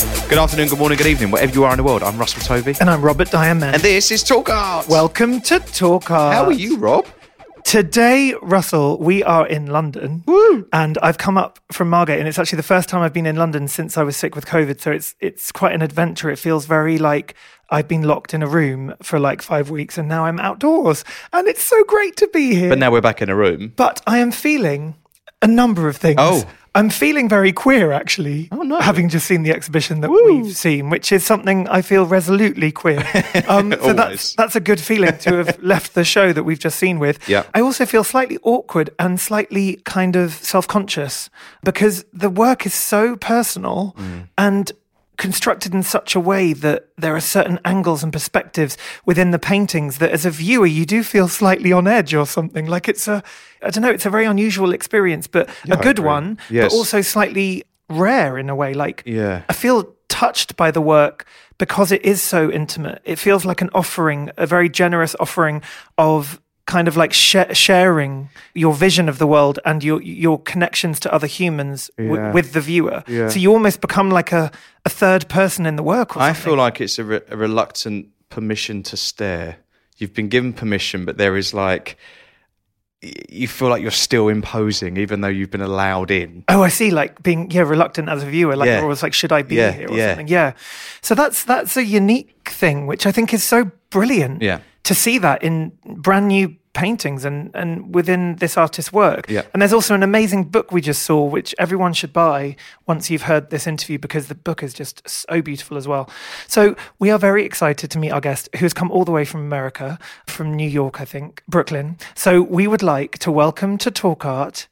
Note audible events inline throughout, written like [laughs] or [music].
Good afternoon, good morning, good evening, wherever you are in the world. I'm Russell Tovey. And I'm Robert Diamond. And this is Talk Art. Welcome to Talk Art. how are you, Rob? Today, Russell, we are in London. Woo! And I've come up from Margate, and it's actually the first time I've been in London since I was sick with COVID. So it's it's quite an adventure. It feels very like I've been locked in a room for like five weeks, and now I'm outdoors, and it's so great to be here. But now we're back in a room. But I am feeling a number of things. Oh. I'm feeling very queer, actually. Oh, no. Having just seen the exhibition that we've seen, which is something I feel resolutely queer. [laughs] Um, so that's that's a good feeling to have [laughs] left the show that we've just seen with. Yeah. I also feel slightly awkward and slightly kind of self-conscious because the work is so personal Mm. and constructed in such a way that there are certain angles and perspectives within the paintings that as a viewer you do feel slightly on edge or something like it's a i don't know it's a very unusual experience but a good one Yes. but also slightly rare in a way like Yeah. i feel touched by the work because it is so intimate it feels like an offering a very generous offering of kind of like sh- sharing your vision of the world and your your connections to other humans w- Yeah. with the viewer Yeah. so you almost become like a, a third person in the work or I feel like it's a, re- a reluctant permission to stare. You've been given permission, but there is like, you feel like you're still imposing, even though you've been allowed in. Oh, I see. Like being yeah reluctant as a viewer, like Yeah. you're always like, should I be Yeah, here or yeah. something? Yeah. So that's that's a unique thing, which I think is so brilliant. Yeah. To see that in brand new paintings and and within this artist's work. Yeah. And there's also an amazing book we just saw, which everyone should buy once you've heard this interview because the book is just so beautiful as well. So we are very excited to meet our guest, who has come all the way from America, from New York, I think, Brooklyn. So we would like to welcome to Talk Art.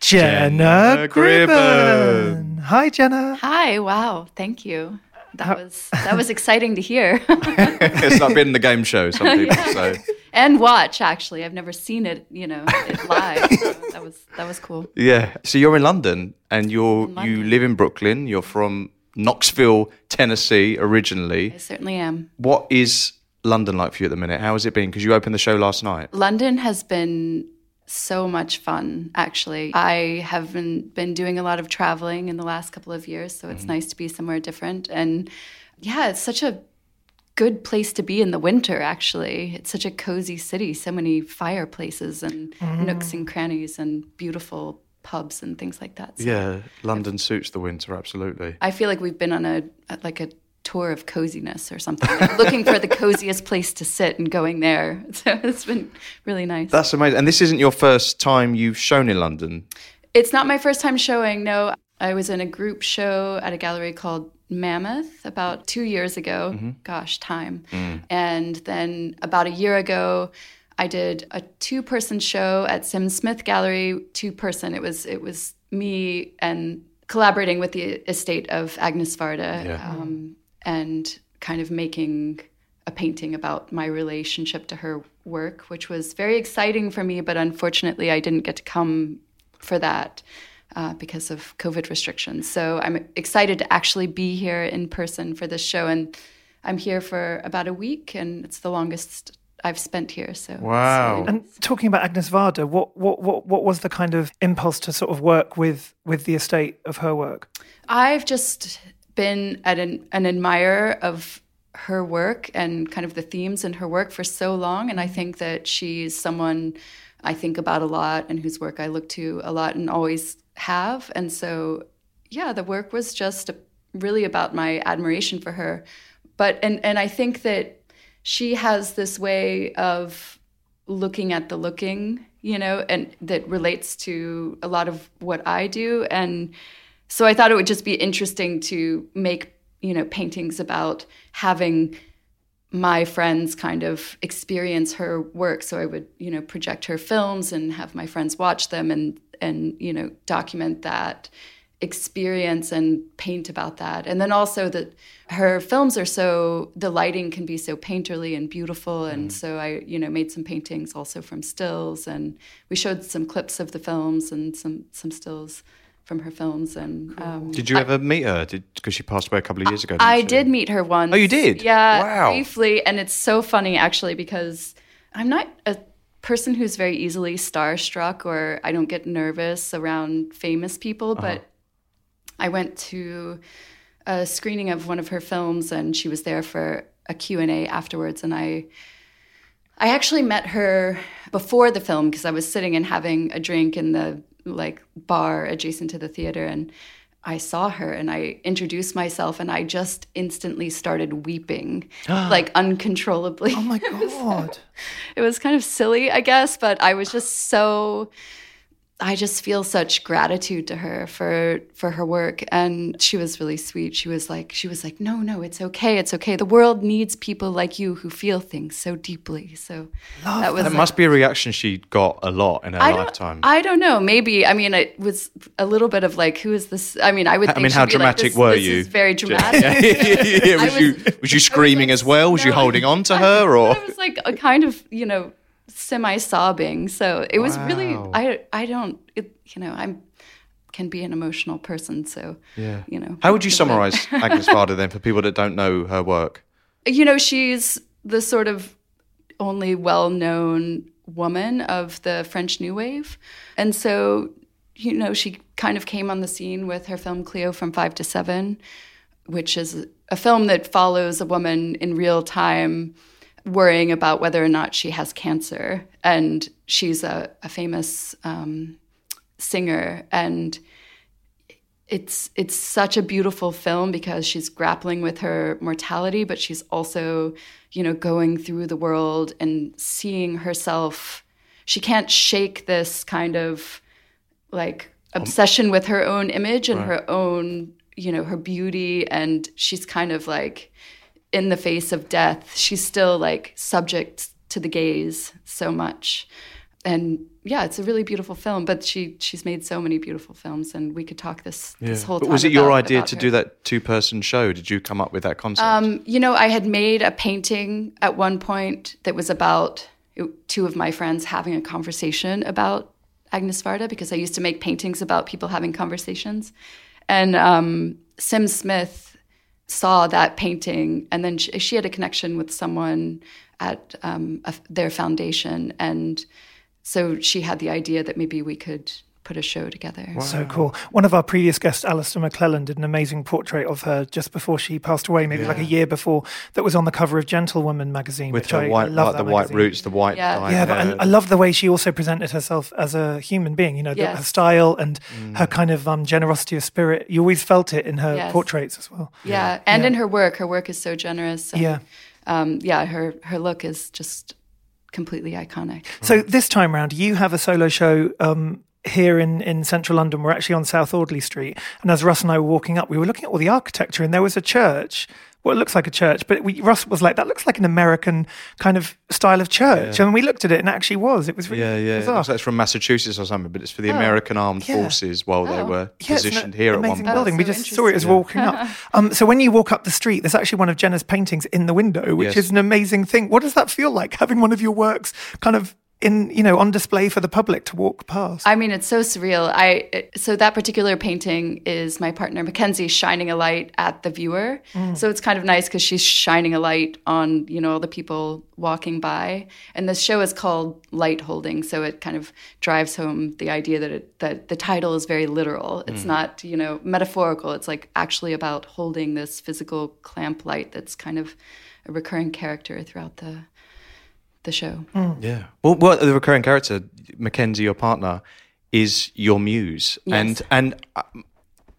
Jenna, Jenna Gribbon. Gribbon. Hi, Jenna. Hi, wow, thank you. That was that was exciting to hear [laughs] it's not been the game show, some [laughs] people say. And watch. Actually, I've never seen it, you know, it [laughs] live. So that was that was cool. Yeah. So you're in London and you're In you live in Brooklyn. You're from Knoxville, Tennessee, originally. I certainly am. What is London like for you at the minute? How has it been? Because you opened the show last night. London has been so much fun, actually. I have been, been doing a lot of traveling in the last couple of years, so it's mm. nice to be somewhere different. And yeah, it's such a good place to be in the winter, actually. It's such a cozy city, so many fireplaces and mm. nooks and crannies and beautiful pubs and things like that. So Yeah, London suits the winter absolutely. I feel like we've been on a like a tour of coziness or something, like looking for the [laughs] coziest place to sit and going there. [laughs] So it's been really nice. That's amazing. And this isn't your first time you've shown in London. It's not my first time showing. No, I was in a group show at a gallery called Mammoth about two years ago. Gosh, time. And then about a year ago, I did a two-person show at Sim Smith Gallery. Two-person. It was it was me and collaborating with the estate of Agnes Varda, Yeah. um, and kind of making a painting about my relationship to her work, which was very exciting for me. But unfortunately, I didn't get to come for that uh, because of COVID restrictions. So I'm excited to actually be here in person for this show, and I'm here for about a week, and it's the longest I've spent here. So Wow. really And talking about Agnes Varda, what, what what what was the kind of impulse to sort of work with with the estate of her work? I've just been at an, an admirer of her work and kind of the themes in her work for so long. And I think that she's someone I think about a lot and whose work I look to a lot and always have. And so, yeah, the work was just really about my admiration for her. But and and I think that she has this way of looking at the looking, you know, and that relates to a lot of what I do. And so I thought it would just be interesting to make, you know, paintings about having my friends kind of experience her work. So I would, you know, project her films and have my friends watch them and and you know document that experience and paint about that. And then also that her films are so the lighting can be so painterly and beautiful. And mm. so I you know made some paintings also from stills. And we showed some clips of the films and some some stills from her films. And um, did you ever meet her? Did because she passed away a couple of years ago I you? did meet her once. Oh you did? Yeah wow. briefly. And it's so funny actually because I'm not a person who's very easily starstruck or I don't get nervous around famous people uh-huh. but I went to a screening of one of her films and she was there for a Q&A afterwards and I I actually met her before the film because I was sitting and having a drink in the like bar adjacent to the theater and I saw her and I introduced myself and I just instantly started weeping [gasps] like uncontrollably. Oh my [laughs] god. it, was, it was kind of silly, I guess, but I was just so I just feel such gratitude to her for for her work and she was really sweet. She was like she was like no no it's okay it's okay. The world needs people like you who feel things so deeply. So Love that was That must be a reaction she got a lot in her I lifetime. I don't know. Maybe I mean it was a little bit of like who is this? I mean I would I mean how dramatic like, were this you? Is very dramatic. [laughs] yeah, yeah, yeah. Was, was, you was you screaming was as well? Was no, you holding on to I, her or I was like a kind of, you know, semi sobbing. So it was really I I don't it, you know I'm can be an emotional person. So Yeah. you know How would you summarize [laughs] Agnes Varda then for people that don't know her work? You know, she's the sort of only well known woman of the French New Wave, and so you know she kind of came on the scene with her film Cleo from Five to Seven, which is a film that follows a woman in real time worrying about whether or not she has cancer. And she's a, a famous um, singer. And it's it's such a beautiful film because she's grappling with her mortality, but she's also, you know, going through the world and seeing herself. She can't shake this kind of like obsession with her own image and Right. her own, you know, her beauty. And she's kind of like in the face of death, she's still like subject to the gaze so much. And yeah, it's a really beautiful film. But she she's made so many beautiful films, and we could talk this this whole But time. was it your idea to her. do that two person show? Did you come up with that concept? Um, you know, I had made a painting at one point that was about two of my friends having a conversation about Agnes Varda because I used to make paintings about people having conversations. And um, Sim Smith saw that painting, and then she, she had a connection with someone at um, a, their foundation. And so she had the idea that maybe we could put a show together. So cool. One of our previous guests, Alistair McClellan, did an amazing portrait of her just before she passed away, maybe like a year before, that was on the cover of Gentlewoman magazine. with which her I white, love like the that white roots, the white Yeah. dyed Yeah, but. I, I love the way she also presented herself as a human being. You know, the, her style and Mm. her kind of um, generosity of spirit. You always felt it in her Yes. portraits as well. Yeah, and Yeah. in her work, her work is so generous. And, Yeah. um, yeah. Her her look is just completely iconic. So this time round, you have a solo show um, here in, in central London. We're actually on South Audley Street. And as Russ and I were walking up, we were looking at all the architecture, and there was a church. Well, it looks like a church, but we, Russ was like, that looks like an American kind of style of church. And we looked at it, and it actually was. It was really yeah, yeah. It looks like it's from Massachusetts or something, but it's for the Oh. American Armed Yeah. Forces while they Oh. were Yeah, positioned here at one amazing point. building. we just saw it as walking up. [laughs] Um, so when you walk up the street, there's actually one of Jenna's paintings in the window, which Yes. is an amazing thing. What does that feel like having one of your works kind of in you know on display for the public to walk past? I mean, it's so surreal. I so that particular painting is my partner Mackenzie shining a light at the viewer. Mm. So it's kind of nice because she's shining a light on you know all the people walking by. And this show is called Light Holding, so it kind of drives home the idea that it, that the title is very literal. It's mm. not you know metaphorical. It's like actually about holding this physical clamp light that's kind of a recurring character throughout the the show. Yeah. Well, well, the recurring character, Mackenzie, your partner, is your muse, Yes. and and uh,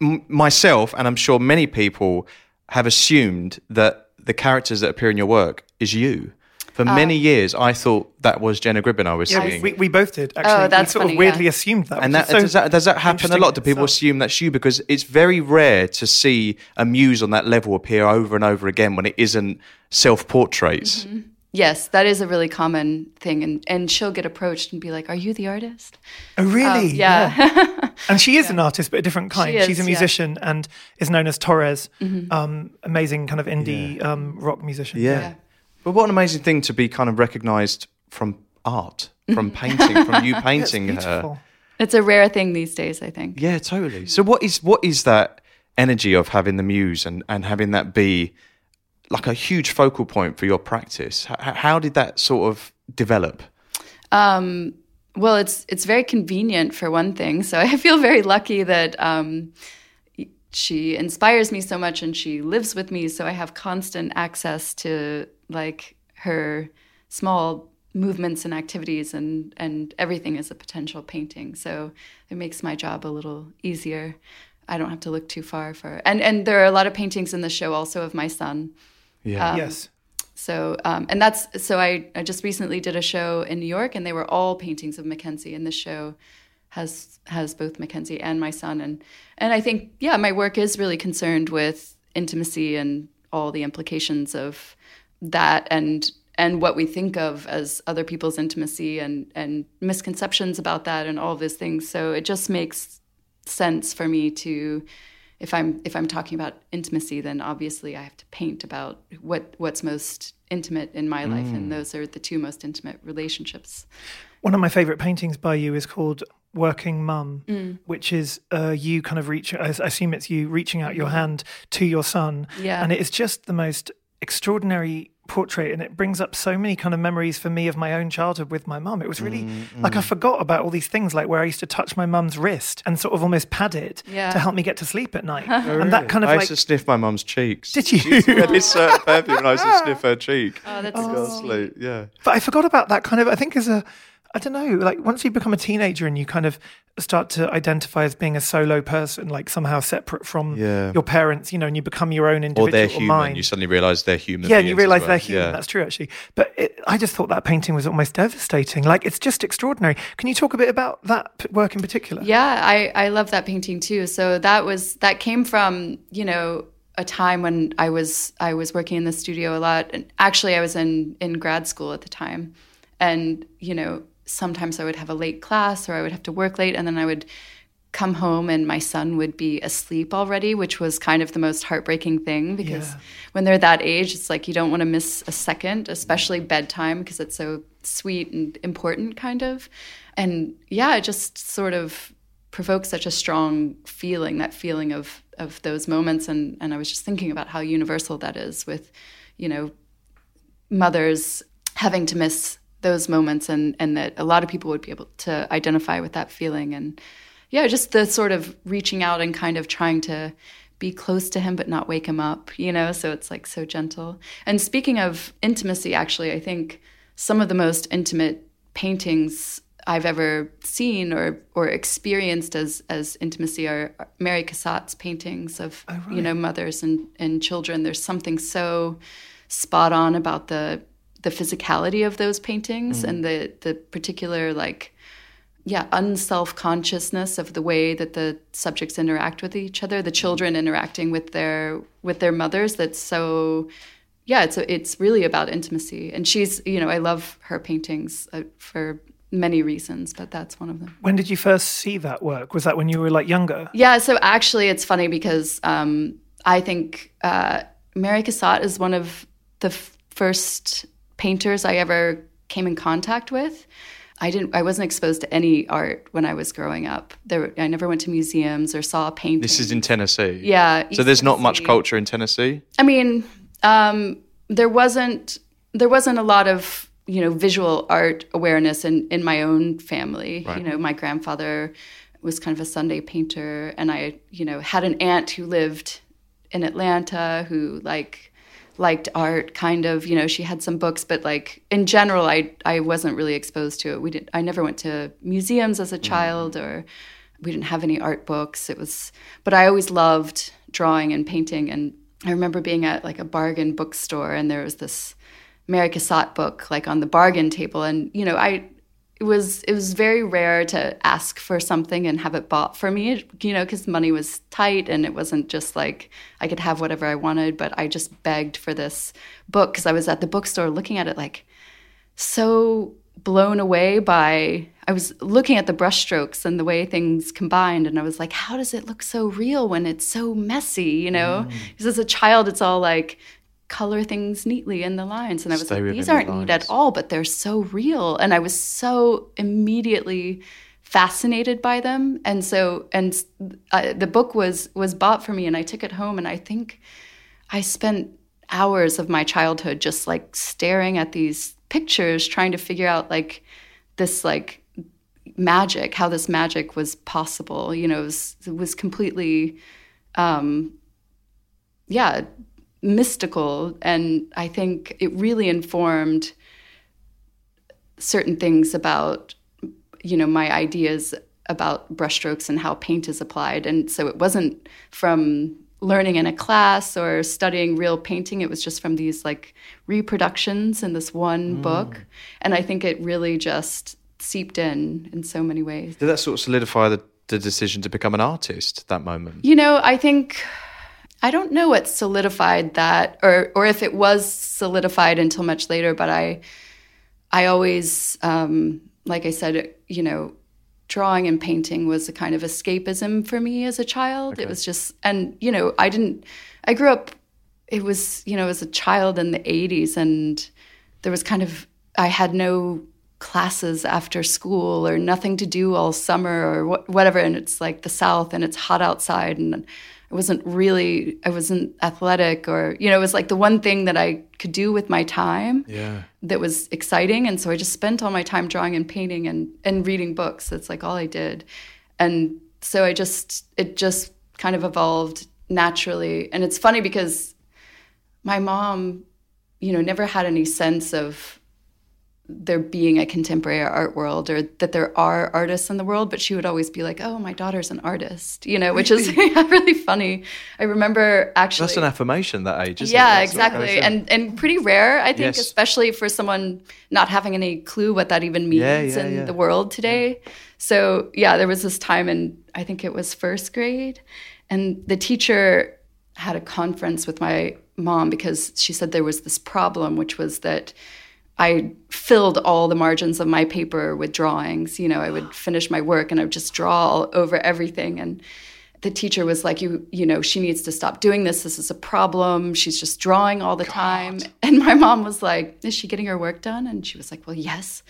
m- myself, and I'm sure many people have assumed that the characters that appear in your work is you. For many years, I thought that was Jenna Gribbon I was Yeah, singing. we, we both did actually. Oh, that's we sort funny, of weirdly yeah. assumed that. and which that, is so does that does that happen a lot? Do people itself. assume that's you? Because it's very rare to see a muse on that level appear over and over again when it isn't self portraits. Mm-hmm. Yes, that is a really common thing, and and she'll get approached and be like, "Are you the artist?" Oh, really? Um, yeah. [laughs] And she is an artist, but a different kind. She is, She's a yeah. musician and is known as Torres, um, amazing kind of indie um, rock musician. Yeah. But what an amazing thing to be kind of recognized from art, from [laughs] painting, from you painting her. It's a rare thing these days, I think. Yeah, totally. So what is what is that energy of having the muse and, and having that be like a huge focal point for your practice? How, did that sort of develop? Um, well, it's it's very convenient for one thing. So [laughs] I feel very lucky that um, she inspires me so much, and she lives with me. So I have constant access to like her small movements and activities, and and everything is a potential painting. So it makes my job a little easier. I don't have to look too far for and and there are a lot of paintings in the show also of my son. Yeah. yes. So, um, and that's so I, I just recently did a show in New York, and they were all paintings of Mackenzie. And this show has has both Mackenzie and my son, and and I think yeah, my work is really concerned with intimacy and all the implications of that, and and what we think of as other people's intimacy, and and misconceptions about that, and all of those things. So it just makes sense for me to if I'm if I'm talking about intimacy, then obviously I have to paint about what what's most intimate in my life, and those are the two most intimate relationships. One of my favorite paintings by you is called Working Mum, which is uh, you kind of reach, I I assume it's you reaching out your hand to your son. Yeah. And it is just the most extraordinary portrait. And it brings up so many kind of memories for me of my own childhood with my mum. It was really mm, like I mm. forgot about all these things, like where I used to touch my mum's wrist and sort of almost pad it Yeah. to help me get to sleep at night. [laughs] Oh, and that kind of I like. used to sniff my mum's cheeks. Did you? She had this certain perfume, and I used to sniff her [laughs] cheek. Oh, that's Go to sleep. Yeah. But I forgot about that kind of. I think as a, I don't know, like once you become a teenager and you kind of start to identify as being a solo person, like somehow separate from Yeah. your parents, you know, and you become your own Or individual they're human. mind. You suddenly realise they're human. yeah, and you realise well. they're human. Yeah. That's true, actually. But it, I just thought that painting was almost devastating. Like it's just extraordinary. Can you talk a bit about that p- work in particular? Yeah, I, I love that painting too. So that was that came from you know a time when I was I was working in the studio a lot. And actually, I was in in grad school at the time, and you know sometimes I would have a late class or I would have to work late, and then I would come home and my son would be asleep already, which was kind of the most heartbreaking thing because Yeah. when they're that age, it's like you don't want to miss a second, especially bedtime because it's so sweet and important, kind of. And yeah, it just sort of provokes such a strong feeling, that feeling of of those moments. And and I was just thinking about how universal that is with, you know, mothers having to miss those moments and and that a lot of people would be able to identify with that feeling. And yeah just the sort of reaching out and kind of trying to be close to him but not wake him up you know? So it's like so gentle. And speaking of intimacy actually i think some of the most intimate paintings I've ever seen or or experienced as as intimacy are Mary Cassatt's paintings of oh, you know mothers and and children. There's something so spot on about the the physicality of those paintings and the the particular like yeah unself consciousness of the way that the subjects interact with each other the children interacting with their with their mothers that's so yeah it's it's really about intimacy and she's you know i love her paintings uh, for many reasons but that's one of them When did you first see that work? Was that when you were like younger? yeah, so actually, it's funny because um, I think uh, Mary Cassatt is one of the f- first painters I ever came in contact with. I didn't. I wasn't exposed to any art when I was growing up. There, I never went to museums or saw a painting. This is in Tennessee. yeah. So East there's not much culture in Tennessee. I mean, um, there wasn't there wasn't a lot of you know visual art awareness in in my own family. You know, my grandfather was kind of a Sunday painter, and I you know had an aunt who lived in Atlanta who like liked art kind of you know she had some books but like in general i i wasn't really exposed to it. We did i never went to museums as a mm. child or we didn't have any art books. It was but i always loved drawing and painting. And i remember being at like a bargain bookstore and there was this mary cassatt book like on the bargain table. And you know i it was it was very rare to ask for something and have it bought for me you know because money was tight and it wasn't just like i could have whatever i wanted but i just begged for this book because i was at the bookstore looking at it like so blown away by i was looking at the brushstrokes and the way things combined and i was like how does it look so real when it's so messy you know because mm. as a child it's all like color things neatly in the lines. And I was Stay like, these aren't the neat at all, but they're so real. And I was so immediately fascinated by them. And so, and uh, the book was was bought for me, and I took it home. And I think I spent hours of my childhood just like staring at these pictures, trying to figure out like this like magic, how this magic was possible. You know, it was, it was completely, um, yeah, mystical and i think it really informed certain things about you know my ideas about brushstrokes and how paint is applied. And so it wasn't from learning in a class or studying real painting. It was just from these like reproductions in this one mm. book. And i think it really just seeped in in so many ways. Did that sort of solidify the, the decision to become an artist that moment? You know i think I don't know what solidified that, or or if it was solidified until much later. But I, I always, um, like I said, you know, drawing and painting was a kind of escapism for me as a child. Okay. It was just, and you know, I didn't. I grew up. It was, you know, as a child in the '80s, and there was kind of I had no classes after school or nothing to do all summer or wh- whatever. And it's like the South, and it's hot outside, and I wasn't really I wasn't athletic or you know it was like the one thing that I could do with my time yeah. that was exciting. And so I just spent all my time drawing and painting and and reading books. That's like all I did. And so I just it just kind of evolved naturally. And it's funny because my mom you know never had any sense of there being a contemporary art world or that there are artists in the world, but she would always be like, "Oh, my daughter's an artist," you know, which is [laughs] [laughs] really funny. I remember actually that's an affirmation that age. yeah, it? exactly, and and pretty rare, I think, yes. especially for someone not having any clue what that even means yeah, yeah, in yeah. the world today. So yeah, there was this time, in I think it was first grade, and the teacher had a conference with my mom because she said there was this problem, which was that I filled all the margins of my paper with drawings. You know, I would [gasps] finish my work and I would just draw all over everything. And the teacher was like, "You, you know, she needs to stop doing this. This is a problem. She's just drawing all the God. time." And my mom was like, "Is she getting her work done?" And she was like, "Well, yes."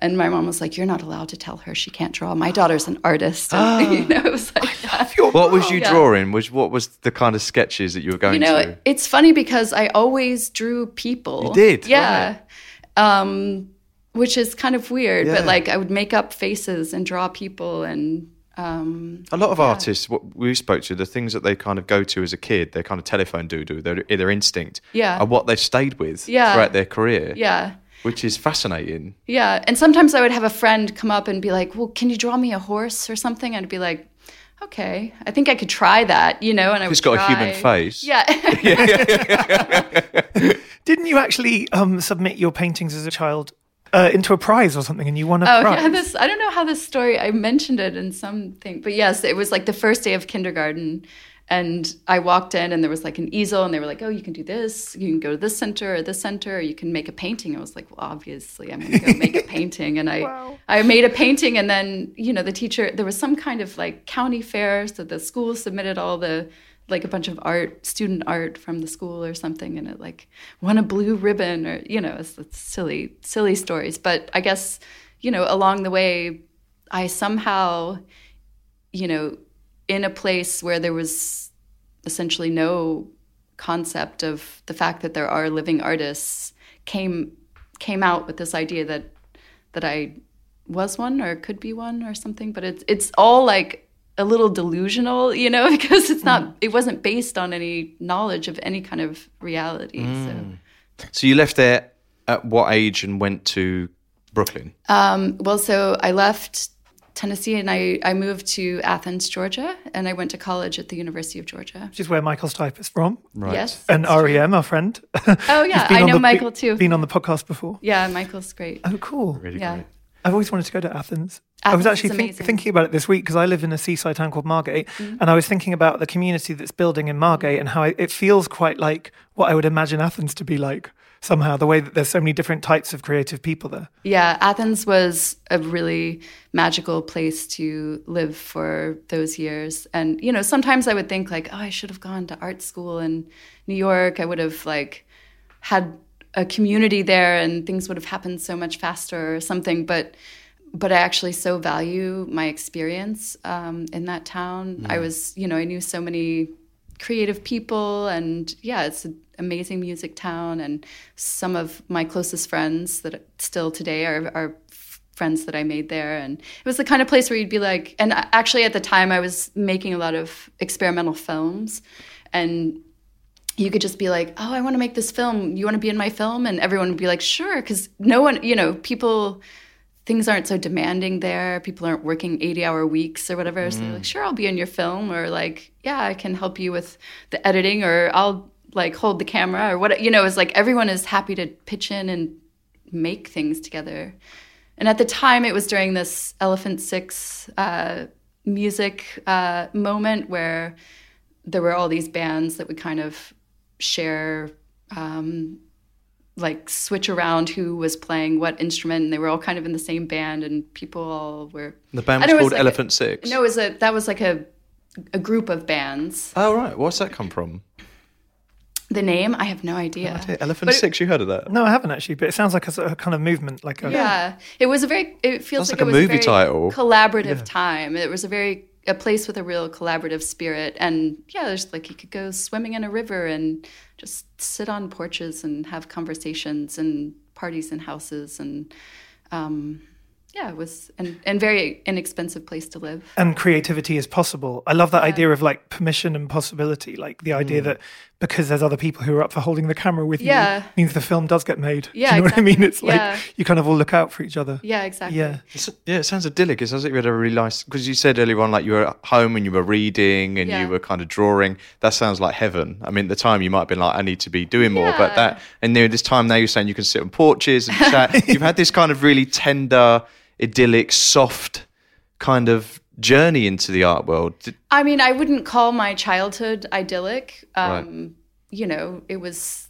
And my mom was like, "You're not allowed to tell her she can't draw. My daughter's an artist." And, [laughs] you know, it was like [gasps] that. What was you yeah. drawing? Was what was the kind of sketches that you were going? You know, to? it's funny because I always drew people. You did, yeah. Um, which is kind of weird. Yeah. But like I would make up faces and draw people and. Um, a lot of yeah. artists, what we spoke to, the things that they kind of go to as a kid, their kind of telephone doo doo, their, their instinct, yeah. are what they've stayed with yeah. throughout their career. Yeah. Which is fascinating. Yeah. And sometimes I would have a friend come up and be like, well, can you draw me a horse or something? And I'd be like, okay, I think I could try that, you know. And I it's got try. a human face. Yeah. [laughs] Didn't you actually um, submit your paintings as a child uh, into a prize or something, and you won a oh, prize? Yeah, this I don't know how this story. I mentioned it in something, but yes, it was like the first day of kindergarten, and I walked in and there was like an easel and they were like, oh, you can do this. You can go to this center or this center or you can make a painting. I was like, well, obviously I'm going to go make a [laughs] painting. And I, wow. I made a painting and then, you know, the teacher, there was some kind of like county fair. So the school submitted all the, like a bunch of art, student art from the school or something. And it like won a blue ribbon or, you know, it's, it's silly, silly stories. But I guess, you know, along the way, I somehow, you know, in a place where there was essentially no concept of the fact that there are living artists came came out with this idea that that I was one or could be one or something but it's it's all like a little delusional, you know, [laughs] because it's not it wasn't based on any knowledge of any kind of reality. So So you left there at what age and went to Brooklyn? Um, well, so I left Tennessee and I, I moved to Athens, Georgia, and I went to college at the University of Georgia. Which is where Michael Stipe is from. Right. Yes. And REM, our friend. [laughs] Oh, yeah, I know the- Michael too. Been on the podcast before. Yeah, Michael's great. Oh, cool. Really Yeah. great. I've always wanted to go to Athens. Athens I was actually think, thinking about it this week because I live in a seaside town called Margate, Mm-hmm. and I was thinking about the community that's building in Margate and how I, it feels quite like what I would imagine Athens to be like. Somehow, the way that there's so many different types of creative people there. Yeah, Athens was a really magical place to live for those years. And, you know, sometimes I would think, like, oh, I should have gone to art school in New York. I would have, like, had a community there and things would have happened so much faster or something. But, but I actually so value my experience um, in that town. I was, you know, I knew so many creative people and yeah it's an amazing music town and some of my closest friends that still today are, are friends that i made there and it was the kind of place where you'd be like and actually at the time i was making a lot of experimental films and you could just be like oh i want to make this film. You want to be in my film? And everyone would be like sure because no one you know people things aren't so demanding there. People aren't working 80 hour weeks or whatever. So they're like, sure, I'll be in your film or like, yeah, I can help you with the editing or I'll like hold the camera or what, you know, it's like everyone is happy to pitch in and make things together. And at the time, it was during this Elephant Six uh, music uh, moment where there were all these bands that would kind of share um, like switch around who was playing what instrument and they were all kind of in the same band and people all were The band was know it called like Elephant a, Six. no it was a that was like a a group of bands Oh right, what's that come from? the name i have no idea Elephant But it- Six. You heard of that? No, I haven't actually, but it sounds like a, sort of kind of movement, like a, yeah it was a very it feels Sounds like, like it a was movie very title. collaborative time it was a very a place with a real collaborative spirit and yeah there's like you could go swimming in a river and just sit on porches and have conversations and parties in houses and um yeah it was and, and very inexpensive place to live and creativity is possible. I love that idea of like permission and possibility, like the Mm. idea that because there's other people who are up for holding the camera with Yeah. you means the film does get made. Yeah, Do you know what I mean? It's like Yeah. you kind of all look out for each other. yeah exactly Yeah. It's, yeah, it sounds idyllic. It sounds like you had a really nice because you said earlier on like you were at home and you were reading and Yeah. you were kind of drawing. That sounds like heaven. I mean, at the time you might have been like, I need to be doing more, but that and near this time now you're saying you can sit on porches and chat. [laughs] You've had this kind of really tender, idyllic, soft kind of journey into the art world. Did- I mean, I wouldn't call my childhood idyllic. Um, Right. You know, it was.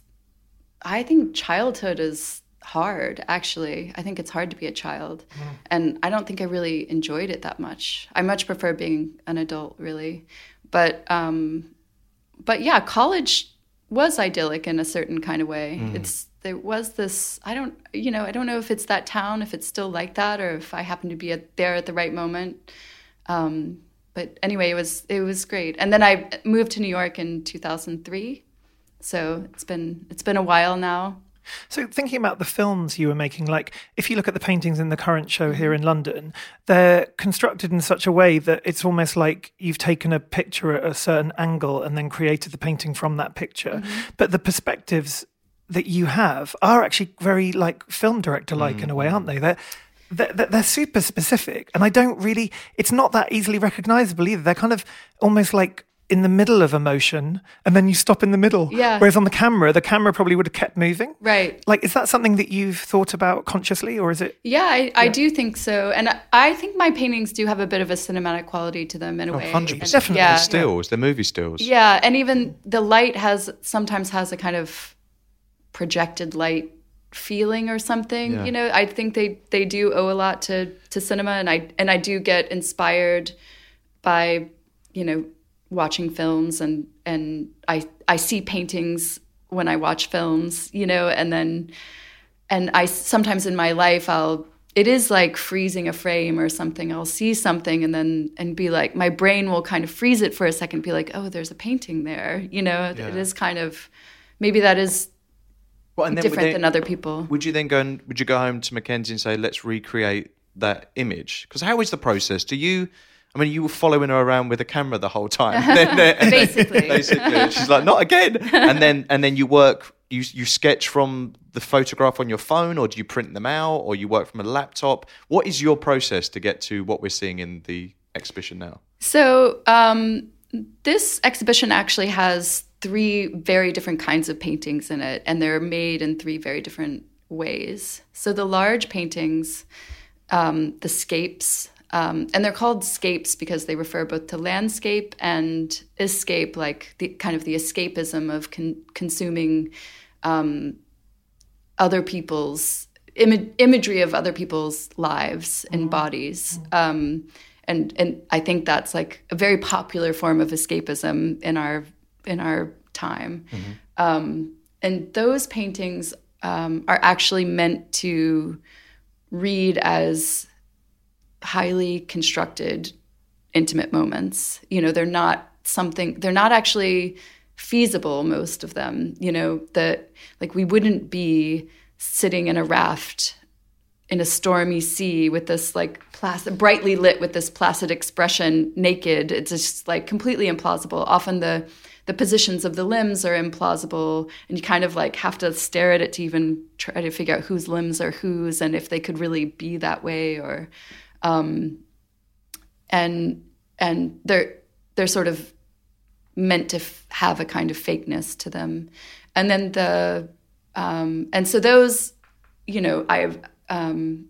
I think childhood is hard. Actually, I think it's hard to be a child, and I don't think I really enjoyed it that much. I much prefer being an adult, really. But, um, but yeah, college was idyllic in a certain kind of way. It's there was this. I don't, you know, I don't know if it's that town, if it's still like that, or if I happen to be at, there at the right moment um, but anyway, it was it was great. And then I moved to New York in 2003. So it's been it's been a while now. So thinking about the films you were making, like if you look at the paintings in the current show mm-hmm. here in London, they're constructed in such a way that it's almost like you've taken a picture at a certain angle and then created the painting from that picture. Mm-hmm. But the perspectives that you have are actually very like film director like mm. in a way, aren't they? They're they're, they're they're super specific, and I don't really. It's not that easily recognizable either. They're kind of almost like in the middle of emotion, and then you stop in the middle. Yeah. Whereas on the camera, the camera probably would have kept moving. Right. Like, is that something that you've thought about consciously, or is it? Yeah, I, I do think so. And I, I think my paintings do have a bit of a cinematic quality to them in a oh, way. Hundred And- percent. Definitely. Yeah. Stills, they're movie stills. Yeah, and even the light has sometimes has a kind of projected light feeling or something. Yeah. You know, I think they they do owe a lot to to cinema, and I and I do get inspired by you know watching films and and I I see paintings when I watch films. You know, and then and I sometimes in my life I'll it is like freezing a frame or something. I'll see something and then and be like my brain will kind of freeze it for a second, be like, oh, there's a painting there. You know, it is kind of maybe that is Well, and then different they- than other people. Would you then go and would you go home to Mackenzie and say, let's recreate that image? Because how is the process? Do you? I mean, you were following her around with a camera the whole time. [laughs] Then- then- [laughs] Basically. basically, she's like, "Not again!" And then, and then you work. You you sketch from the photograph on your phone, or do you print them out, or you work from a laptop? What is your process to get to what we're seeing in the exhibition now? So um, this exhibition actually has three very different kinds of paintings in it, and they're made in three very different ways. So the large paintings, um, the scapes, um, and they're called scapes because they refer both to landscape and escape, like the kind of the escapism of con- consuming um, other people's Im- imagery of other people's lives and bodies. Um, and and I think that's like a very popular form of escapism in our in our time. Um, and those paintings um, are actually meant to read as highly constructed intimate moments. You know they're not something they're not actually feasible most of them. You know that like we wouldn't be sitting in a raft in a stormy sea with this like placid brightly lit with this placid expression naked. It's just like completely implausible. Often the the positions of the limbs are implausible and you kind of like have to stare at it to even try to figure out whose limbs are whose and if they could really be that way or um and and they're they're sort of meant to f- have a kind of fakeness to them. And then the um and so those you know i've um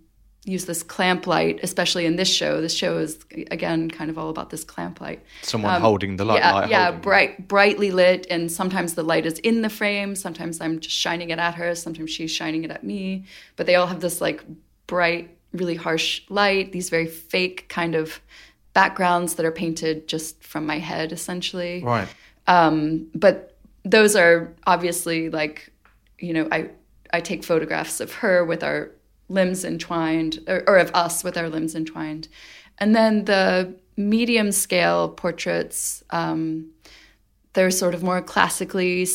used this clamp light especially in this show this show is again kind of all about this clamp light Someone holding the light. yeah, light yeah, bright, brightly lit, and sometimes the light is in the frame. Sometimes I'm just shining it at her. Sometimes she's shining it at me. But they all have this like bright, really harsh light. These very fake kind of backgrounds that are painted just from my head, essentially. Right. Um, but those are obviously like, you know, I I take photographs of her with our limbs entwined, or, or of us with our limbs entwined, and then the medium scale portraits. Um, they're sort of more classically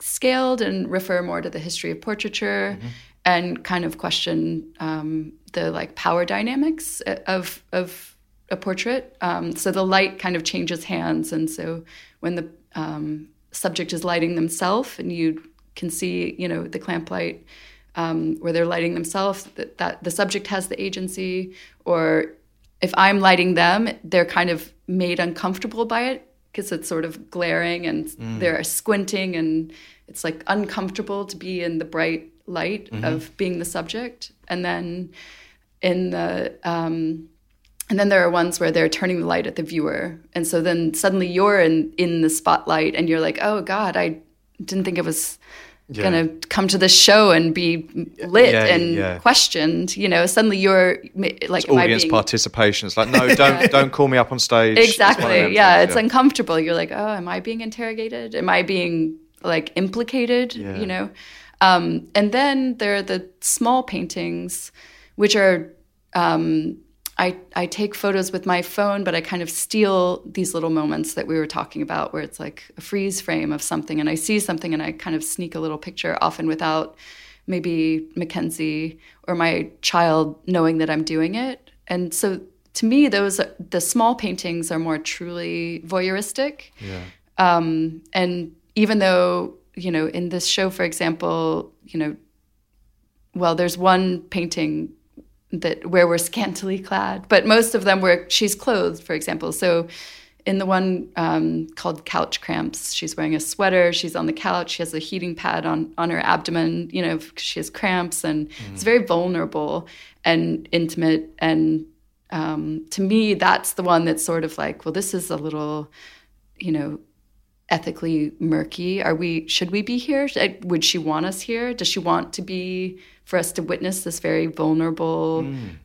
scaled and refer more to the history of portraiture and kind of question um, the like power dynamics of of a portrait. Um, so the light kind of changes hands, and so when the um, subject is lighting themselves, and you can see, you know, the clamp light um, where they're lighting themselves, that, that the subject has the agency, or if I'm lighting them, they're kind of made uncomfortable by it because it's sort of glaring and they're squinting and it's like uncomfortable to be in the bright light of being the subject. And then in the um, and then there are ones where they're turning the light at the viewer, and so then suddenly you're in in the spotlight, and you're like, oh God, I didn't think it was gonna come to this show and be lit Yeah, and yeah. questioned. You know, suddenly you're like, Audience being- participation. It's like, no, [laughs] don't don't call me up on stage. It's one of Exactly. Yeah, things, it's uncomfortable. You're like, oh, am I being interrogated? Am I being like implicated? Yeah. You know. Um, and then there are the small paintings, which are um, I I take photos with my phone, but I kind of steal these little moments that we were talking about, where it's like a freeze frame of something, and I see something, and I kind of sneak a little picture, often without maybe Mackenzie or my child knowing that I'm doing it. And so to me, those the small paintings are more truly voyeuristic. Yeah. Um, and even though you know, in this show, for example, you know, well, there's one painting that where we're scantily clad, but most of them where she's clothed, for example. So in the one um, called Couch Cramps, she's wearing a sweater, she's on the couch, she has a heating pad on, on her abdomen, you know she has cramps, and it's very vulnerable and intimate. And um, to me, that's the one that's sort of like, well, this is a little, you know, ethically murky. Are we? Should we be here? Would she want us here? Does she want to be for us to witness this very vulnerable,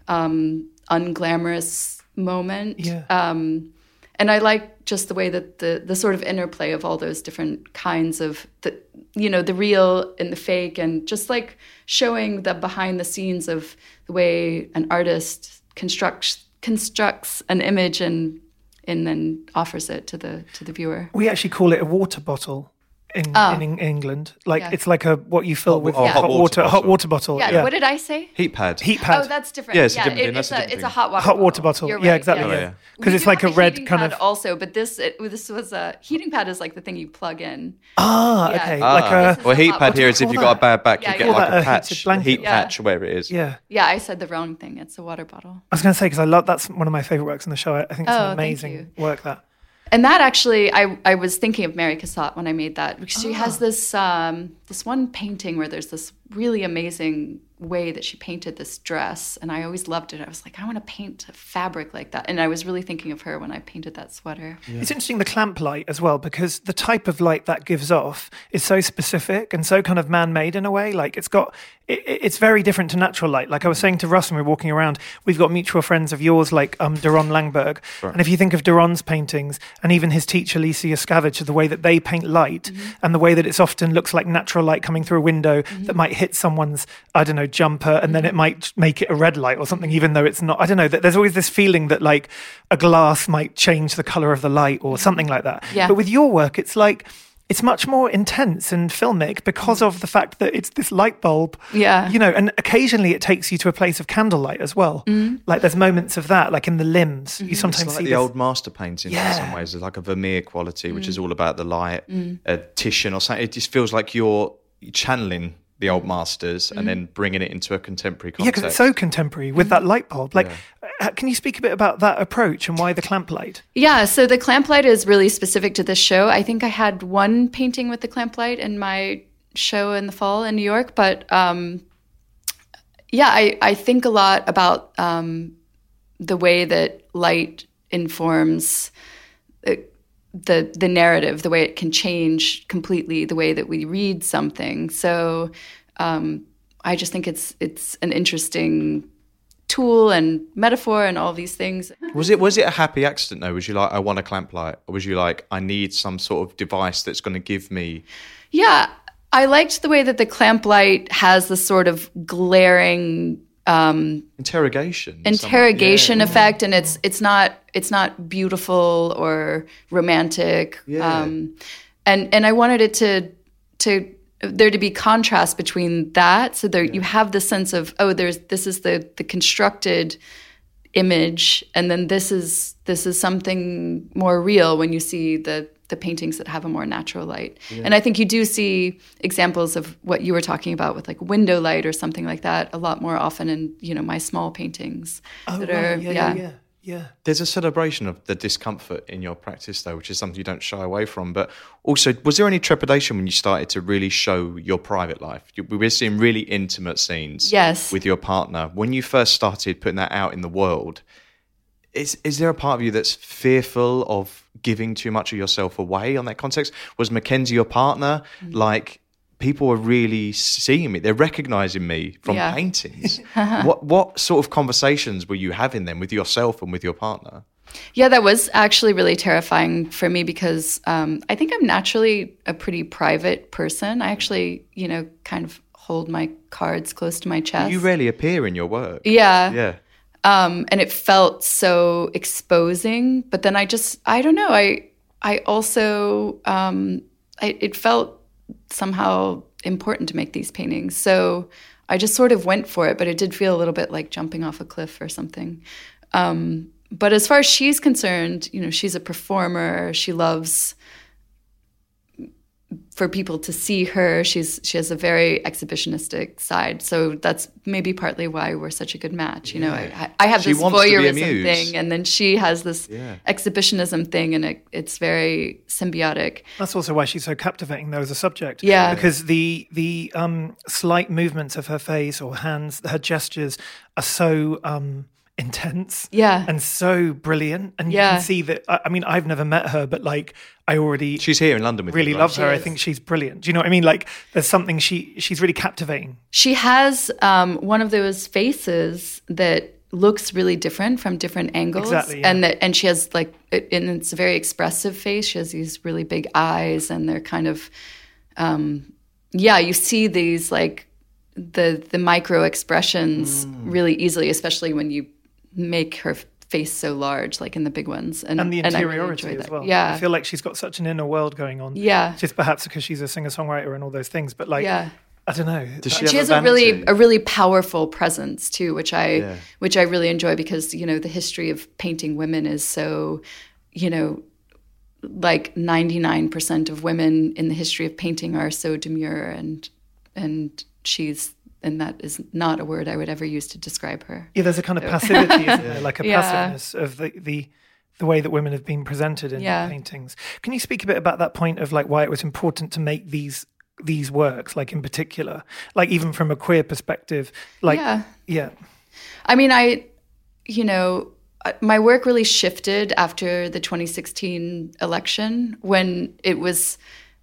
um, unglamorous moment? Yeah. Um, and I like just the way that the the sort of interplay of all those different kinds of the you know the real and the fake, and just like showing the behind the scenes of the way an artist constructs constructs an image and and then offers it to the to the viewer. We actually call it a water bottle. In, Oh. in, England. Like Yeah. it's like a what you fill with oh, hot, hot water water, hot water bottle. Yeah. Yeah, What did I say? Heat pad. heat pad. Oh, that's different. Yeah, it's a yeah, different it- it's a a, it's a hot water Hot water bottle. You're Yeah, right, exactly. Oh, yeah. Because it's like a red kind pad of. also, but this it, this was a heating pad is like the thing you plug in. Ah, Yeah. okay. Ah. Like a. well, heat pad here is if you've got a bad back, you get like a a patch, blanket. heat patch, or whatever it is. Yeah. Yeah, I said the wrong thing. It's a water bottle. I was going to say because I love that's one of my favorite works in the show. I I think it's Oh, an amazing work. That And that actually, I, I was thinking of Mary Cassatt when I made that because she Ah. has this um, this one painting where there's this really amazing way that she painted this dress, and I always loved it. I was like, I want to paint a fabric like that, and I was really thinking of her when I painted that sweater. It's interesting the clamp light as well because the type of light that gives off is so specific and so kind of man-made in a way. Like it's got, it, it- it's very different to natural light. Like I was saying to Russ when we were walking around, we've got mutual friends of yours like um, Doron Langberg, and if you think of Doron's paintings and even his teacher Lisa Yuskavage, the way that they paint light and the way that it's often looks like natural light coming through a window that might hit someone's, I don't know, jumper, and then it mm-hmm. might make it a red light or something, even though it's not. I don't know. That there's always this feeling that like a glass might change the color of the light or mm-hmm. something like that. Yeah. But with your work, it's like it's much more intense and filmic because of the fact that it's this light bulb. Yeah. You know, and occasionally it takes you to a place of candlelight as well. Mm-hmm. Like there's moments of that, like in the limbs. You sometimes It's like see the this. old master painting in some ways. There's like a Vermeer quality, which is mm. all about the light. Mm. A Titian or something. It just feels like you're channeling the old masters and then bringing it into a contemporary context. yeah, context. because it's so contemporary with that light bulb. Like, uh, can you speak a bit about that approach and why the clamp light? Yeah, so the clamp light is really specific to this show. I think I had one painting with the clamp light in my show in the fall in New York, but um, yeah, I, I think a lot about um, the way that light informs the, the the narrative, the way it can change completely the way that we read something. So um, I just think it's it's an interesting tool and metaphor and all these things. Was it was it a happy accident though? Was you like, I want a clamp light, or was you like, I need some sort of device that's going to give me? Yeah, I liked the way that the clamp light has this sort of glaring um, Interrogation. interrogation Yeah. effect, and it's it's not it's not beautiful or romantic. Yeah. Um, and and I wanted it to to there to be contrast between that, so there you have the sense of oh, there's this is the the constructed image, and then this is this is something more real when you see the the paintings that have a more natural light. And I think you do see examples of what you were talking about with like window light or something like that a lot more often in you know my small paintings oh, that are yeah, yeah, yeah, yeah. There's a celebration of the discomfort in your practice, though, which is something you don't shy away from. But also, was there any trepidation when you started to really show your private life? We were seeing really intimate scenes Yes. with your partner. When you first started putting that out in the world, is is there a part of you that's fearful of giving too much of yourself away on that context? Was Mackenzie your partner? Mm. Like people are really seeing me, they're recognizing me from Yeah. paintings. [laughs] what what sort of conversations were you having then with yourself and with your partner? Yeah, that was actually really terrifying for me because um, I think I'm naturally a pretty private person. I actually, you know, kind of hold my cards close to my chest. You rarely appear in your work. yeah. Yeah. Um, and it felt so exposing. But then I just, I don't know. I, I also, um, I, it felt somehow important to make these paintings. So I just sort of went for it, but it did feel a little bit like jumping off a cliff or something. Um, but as far as she's concerned, you know, she's a performer. She loves for people to see her. She's she has a very exhibitionistic side, so that's maybe partly why we're such a good match. You know, I, I have She this wants to be voyeurism thing, and then she has this Yeah. exhibitionism thing, and it, it's very symbiotic. That's also why she's so captivating, though, as a subject. Yeah. because the the um, slight movements of her face or hands, her gestures are so um, intense. Yeah. and so brilliant. And you can see that. I, I mean, I've never met her, but like, I already She's here in London with really you. right? love her. I think she's brilliant. Do you know what I mean? Like, there's something she she's really captivating. She has um, one of those faces that looks really different from different angles, Exactly, yeah. and that and she has like, it, and it's a very expressive face. She has these really big eyes, and they're kind of, um, yeah, you see these like the the micro expressions Mm. really easily, especially when you make her face so large, like in the big ones, and the I really interiority enjoy as that. well. Yeah, I feel like she's got such an inner world going on. Yeah. just perhaps because she's a singer songwriter and all those things. But like, yeah. I don't know. Does she have has a vanity? really a really powerful presence too, which I Yeah. which I really enjoy because you know the history of painting women is so, you know, like ninety nine percent of women in the history of painting are so demure and and she's and that is not a word I would ever use to describe her. Yeah, there's a kind of passivity, isn't [laughs] there? Like a Yeah. passiveness of the, the the way that women have been presented in Yeah. paintings. Can you speak a bit about that point of like why it was important to make these these works, like in particular, like even from a queer perspective, like Yeah. yeah, I mean, I, you know, uh, my work really shifted after the 2016 election when it was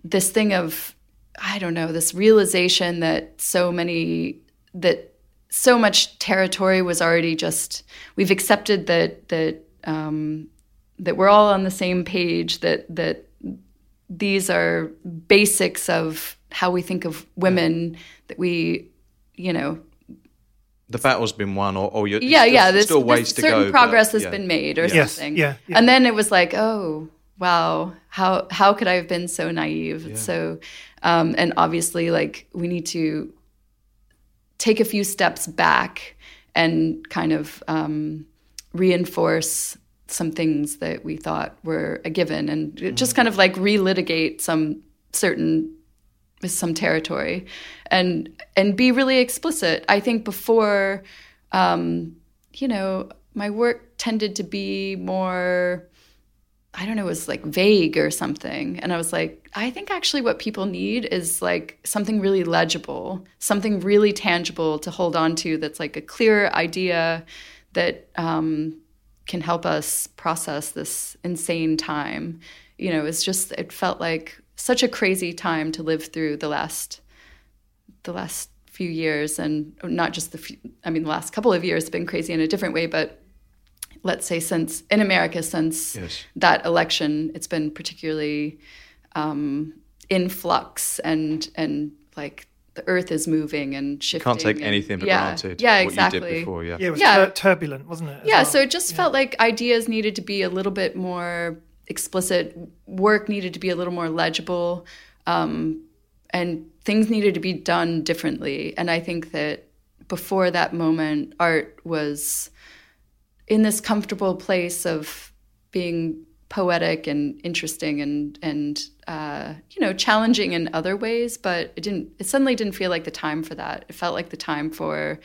this thing of, I don't know, this realization that so many, that so much territory was already just, we've accepted that, that, um, that we're all on the same page, that, that these are basics of how we think of women, that we, you know, the battle's been won, or, or you're yeah, there's yeah. There's, still there's ways to certain go. but- progress has yeah. been made, or Yes, something. yeah, yeah. And then it was like, oh, wow, how how could I have been so naive? It's So, um, and obviously, like we need to take a few steps back and kind of um, reinforce some things that we thought were a given, and just kind of like relitigate some certain some territory and and be really explicit. I think before um you know my work tended to be more i don't know it was like vague or something. And i was like i think actually what people need is like something really legible something really tangible to hold on to that's like a clear idea that um, can help us process this insane time. You know it's just it felt like such a crazy time to live through the last the last few years. And not just the few, I mean the last couple of years have been crazy in a different way but let's say since in America since Yes. that election it's been particularly um, in flux and and like the earth is moving and shifting Can't take and- anything for yeah, granted. yeah what exactly you did before, yeah. yeah, it was Yeah. tur- turbulent, wasn't it? yeah well? so it just felt like ideas needed to be a little bit more explicit work needed to be a little more legible um, and things needed to be done differently and i think that before that moment art was in this comfortable place of being poetic and interesting and and uh, you know challenging in other ways but it didn't it suddenly didn't feel like the time for that it felt like the time for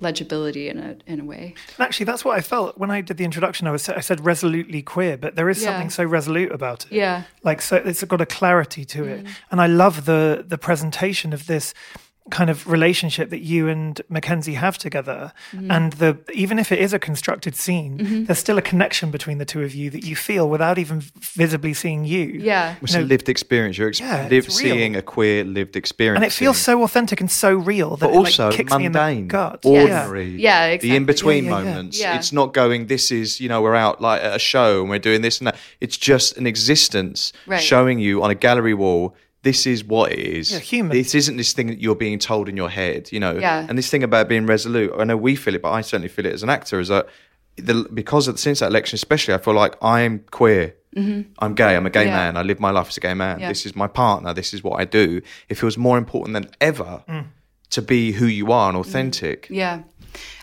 legibility in a in a way And actually, that's what I felt when I did the introduction. I was I said resolutely queer, but there is Yeah. something so resolute about it. yeah like so it's got a clarity to Mm. it and i love the the presentation of this kind of relationship that you and Mackenzie have together Mm-hmm. and the even if it is a constructed scene there's still a connection between the two of you that you feel without even visibly seeing you yeah It's No. a lived experience. You're ex- Yeah, live, seeing a queer lived experience. and it feels so authentic and so real that but it also like, kicks me in the mundane, gut ordinary. Yeah, exactly. The in between Yeah, yeah, yeah. moments. Yeah. It's not going. This is you know we're out like at a show and we're doing this and that. It's just an existence Right. showing you on a gallery wall. This is what it is. Yeah, human. This isn't this thing that you're being told in your head, you know. Yeah. And this thing about being resolute. I know we feel it, but I certainly feel it as an actor. Is that the, because of since that election, especially, I feel like I'm queer. I'm gay. I'm a gay Mm-hmm. Yeah. man. I live my life as a gay man. Yeah. This is my partner. This is what I do. It feels more important than ever to be who you are and authentic. Yeah.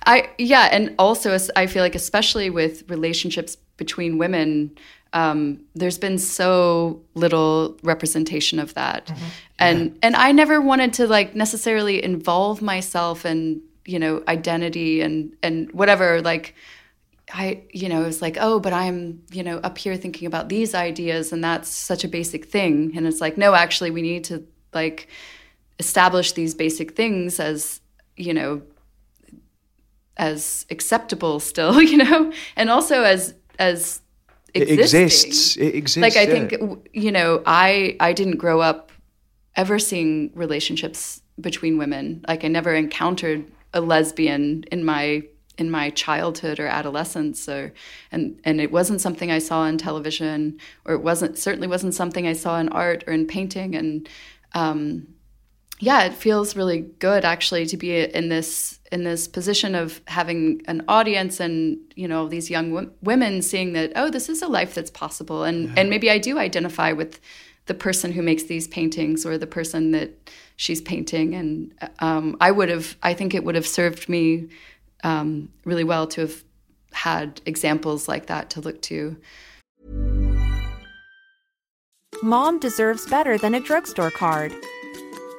I yeah, and also I feel like especially with relationships between women, um, there's been so little representation of that, and and I never wanted to like necessarily involve myself in you know identity and and whatever like. I, you know, it was like, oh, but I'm, you know, up here thinking about these ideas, and that's such a basic thing. And it's like, no, actually, we need to like establish these basic things as, you know, as acceptable still, [laughs] you know, and also as as It exists. It exists. Like I yeah. think you know, I I didn't grow up ever seeing relationships between women. Like I never encountered a lesbian in my in my childhood or adolescence or and and it wasn't something I saw on television or it wasn't certainly wasn't something I saw in art or in painting and um yeah, it feels really good actually to be in this in this position of having an audience and you know these young w- women seeing that oh this is a life that's possible and yeah. and maybe I do identify with the person who makes these paintings or the person that she's painting and um, I would have I think it would have served me um, really well to have had examples like that to look to. Mom deserves better than a drugstore card.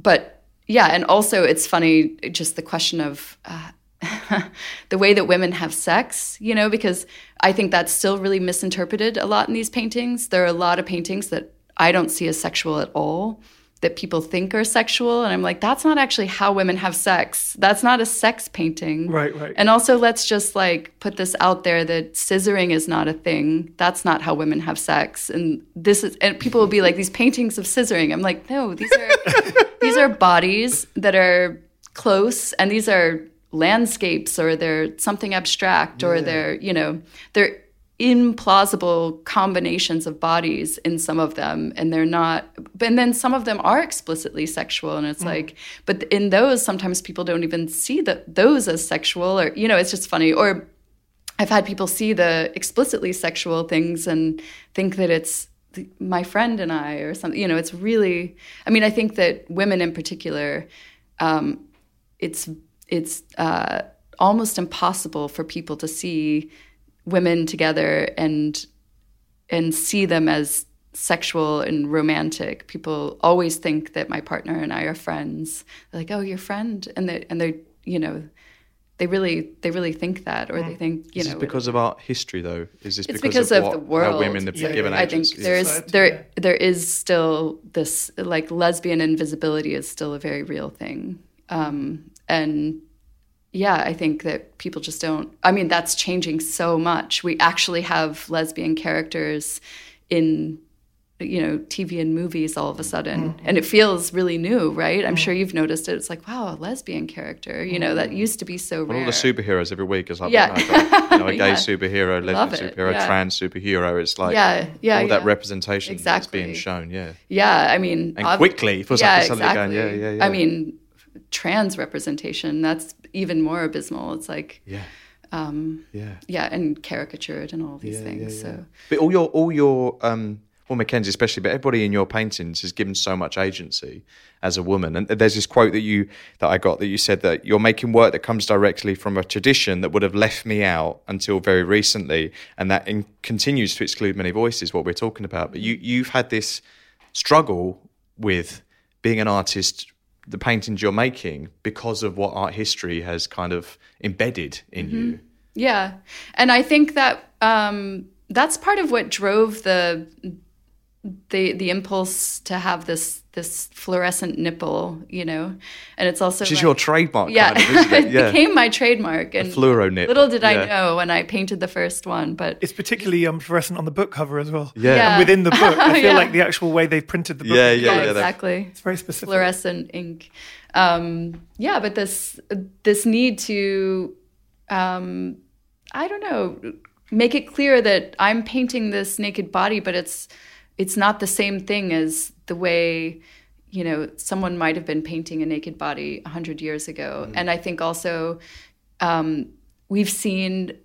but yeah, and also it's funny just the question of uh, [laughs] the way that women have sex, you know, because I think that's still really misinterpreted a lot in these paintings. There are a lot of paintings that I don't see as sexual at all that people think are sexual. And i'm like that's not actually how women have sex. That's not a sex painting. Right right. And also let's just like put this out there that scissoring is not a thing. That's not how women have sex. And this is and people will be like these paintings of scissoring. I'm like no these are [laughs] these are bodies that are close and these are landscapes or they're something abstract or they're you know they're implausible combinations of bodies in some of them and they're not and then some of them are explicitly sexual and it's mm. like but in those sometimes people don't even see that those as sexual or you know it's just funny or i've had people see the explicitly sexual things and think that it's my friend and i or something you know it's really i mean i think that women in particular um, it's it's uh, almost impossible for people to see women together and and see them as sexual and romantic. People always think that my partner and I are friends. They're like, "Oh, your friend," and they and they you know they really they really think that, or they think you is know. because of our history, though? Is this it's because, because of, of, what, the world? How women have been yeah, given I think there is there there is still this like lesbian invisibility is still a very real thing, um, and yeah, I think that people just don't. I mean, that's changing so much. We actually have lesbian characters in, you know, TV and movies all of a sudden, mm-hmm. and it feels really new, right? I'm mm-hmm. sure you've noticed it. It's like, wow, a lesbian character. You know, that used to be so rare. all the superheroes every week is like, yeah. you know, a [laughs] gay yeah. superhero, lesbian superhero, yeah. trans superhero. It's like, yeah, yeah, all yeah. that representation exactly. that's being shown. Yeah, yeah. I mean, and quickly for yeah, something exactly. going, yeah, yeah, yeah. I mean trans representation that's even more abysmal. It's like yeah. um, yeah. yeah and caricatured and all these yeah, things yeah, so. But all your all your um well mackenzie especially but everybody in your paintings is given so much agency as a woman. And there's this quote that you that i got that you said that you're making work that comes directly from a tradition that would have left me out until very recently. And that in, continues to exclude many voices what we're talking about. But you you've had this struggle with being an artist the paintings you're making because of what art history has kind of embedded in mm-hmm. you. Yeah, and I think that um, that's part of what drove the the the impulse to have this this fluorescent nipple, you know, and it's also which is like, your trademark. Yeah, kind of, [laughs] it? yeah. it? became my trademark. And a fluoro nip. Little did yeah. I know when I painted the first one, but it's particularly um, fluorescent on the book cover as well. Yeah, yeah. and within the book, [laughs] I feel yeah. like the actual way they've printed the book. Yeah, yeah, yeah, exactly. It's very specific. Fluorescent ink. Um, yeah, but this this need to, um, I don't know, make it clear that I'm painting this naked body, but it's it's not the same thing as the way you know someone might have been painting a naked body 100 years ago mm. and i think also um, we've seen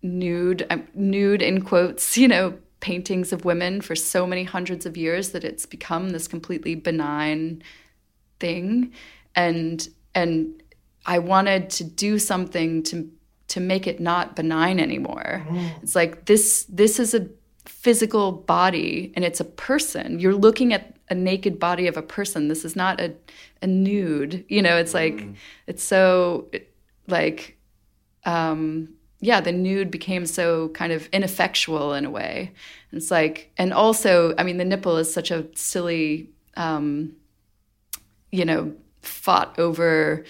nude um, nude in quotes you know paintings of women for so many hundreds of years that it's become this completely benign thing and and i wanted to do something to to make it not benign anymore mm. it's like this this is a physical body and it's a person. You're looking at a naked body of a person. This is not a, a nude. You know, it's like, mm. it's so, like, um, yeah, the nude became so kind of ineffectual in a way. It's like, and also, I mean, the nipple is such a silly, um, you know, fought over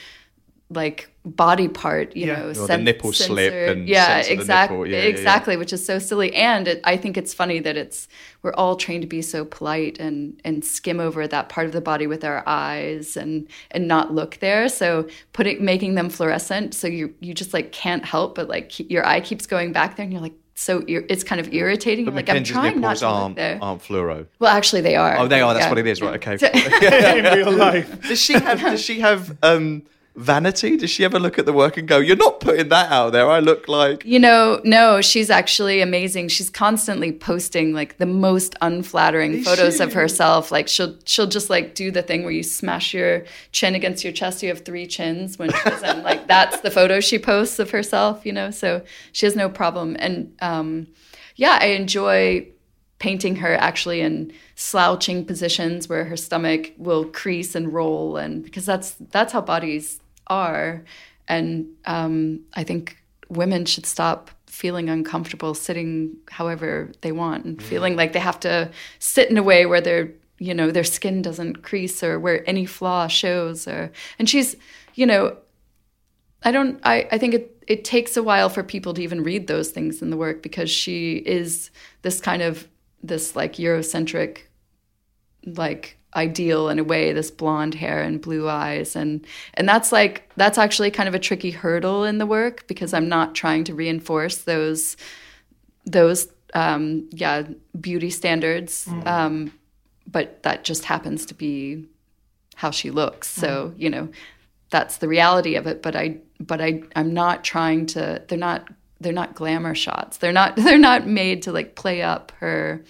like body part, you Yeah. know, Or the sen- nipple slip and yeah, exactly. Yeah, yeah, yeah. exactly, which is so silly. And it, I think it's funny that it's we're all trained to be so polite and and skim over that part of the body with our eyes and and not look there. So putting making them fluorescent, so you you just like can't help but like keep, your eye keeps going back there, and you're like so it's kind of irritating. But like I'm Mackenzie's trying not to look aren't there. aren't fluoro. Well, actually, they are. Oh, they are. That's Yeah. what it is, right? Okay. [laughs] in real life. does she have? Does she have um, vanity? Does she ever look at the work and go, "You're not putting that out there. I look like." You know, no, she's actually amazing. She's constantly posting like the most unflattering photos of herself. Like she'll she'll just like do the thing where you smash your chin against your chest. You have three chins when she's [laughs] in like that's the photo she posts of herself. You know, so she has no problem. And um, yeah, I enjoy painting her actually in slouching positions where her stomach will crease and roll, and because that's that's how bodies are. And um, I think women should stop feeling uncomfortable sitting however they want and feeling like they have to sit in a way where their you know their skin doesn't crease or where any flaw shows or and she's you know I don't I, I think it, it takes a while for people to even read those things in the work because she is this kind of this like Eurocentric like ideal in a way this blonde hair and blue eyes. And and that's like that's actually kind of a tricky hurdle in the work because I'm not trying to reinforce those those um yeah beauty standards. Um but that just happens to be how she looks. So you know that's the reality of it. But i but i i'm not trying to they're not they're not glamour shots. They're not [laughs] they're not made to like play up her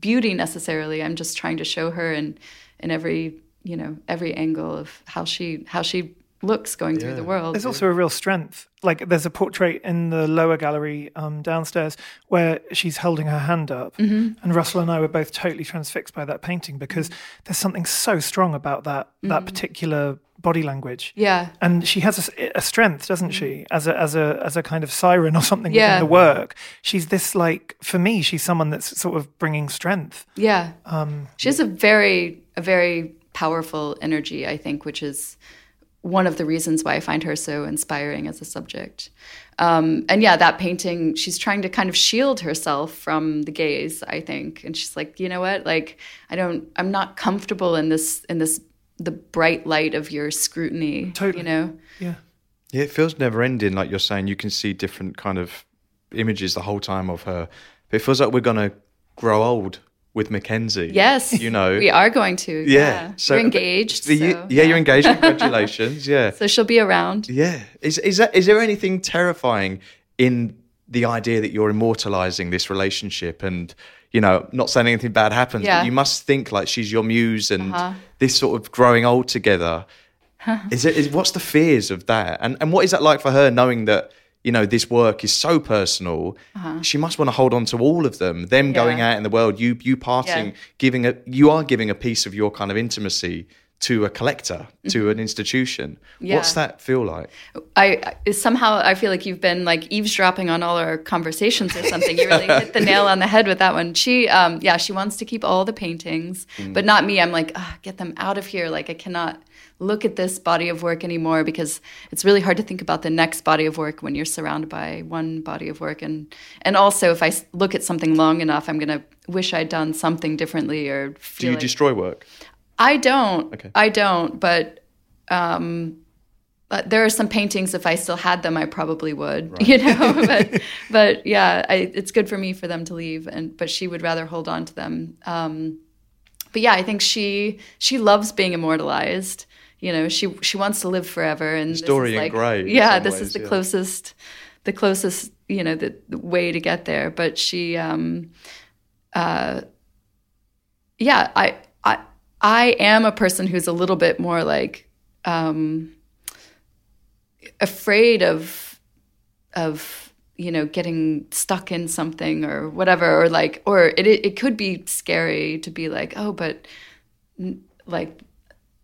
beauty necessarily. I'm just trying to show her in in every you know every angle of how she how she looks going through the world There's also a real strength. Like there's a portrait in the lower gallery um, downstairs where she's holding her hand up, Mm-hmm. and Russell and I were both totally transfixed by that painting because there's something so strong about that that particular body language. Mm-hmm. yeah And she has a strength, doesn't she? As a as a as a kind of siren or something Yeah. within the work. She's this like for me, she's someone that's sort of bringing strength. Yeah. Um, she has a very a very powerful energy, I think, which is one of the reasons why I find her so inspiring as a subject. Um, and yeah, that painting, she's trying to kind of shield herself from the gaze, I think. And she's like, you know what? Like, I don't, I'm not comfortable in this, in this, the bright light of your scrutiny. Totally. You know? Yeah. Yeah, it feels never ending. Like you're saying, you can see different kind of images the whole time of her. But it feels like we're gonna grow old with Mackenzie. Yes. you know. [laughs] we are going to. Yeah. So you're engaged. So, yeah, you're engaged. [laughs] Congratulations. Yeah. So she'll be around. Yeah. Is is that is there anything terrifying in the idea that you're immortalizing this relationship and you know, not saying anything bad happens, Yeah. but you must think like she's your muse and uh-huh. this sort of growing old together. [laughs] Is it is what's the fears of that? And and what is that like for her knowing that you know this work is so personal? She must want to hold on to all of them. Them going out in the world, you you parting, Yeah. giving a you are giving a piece of your kind of intimacy to a collector, to an institution. Yeah. What's that feel like? I I- somehow I feel like you've been like eavesdropping on all our conversations or something. You really hit the nail on the head with that one. She, um, yeah, she wants to keep all the paintings, but not me. I'm like, ah, get them out of here. Like I cannot look at this body of work anymore because it's really hard to think about the next body of work when you're surrounded by one body of work. And and also, if I look at something long enough, I'm gonna wish I'd done something differently or Do you like, destroy work? I don't. Okay. I don't. But um, but there are some paintings. If I still had them, I probably would. [laughs] You know. [laughs] but but yeah, I, it's good for me for them to leave. And but she would rather hold on to them. Um, but yeah, I think she she loves being immortalized. You know, she she wants to live forever. And is Dorian like, Gray Yeah, this ways, is the yeah. closest the closest you know the, the way to get there. But she. Um, uh yeah, I I I am a person who's a little bit more like um, afraid of of you know getting stuck in something or whatever, or like or it it could be scary to be like oh, but like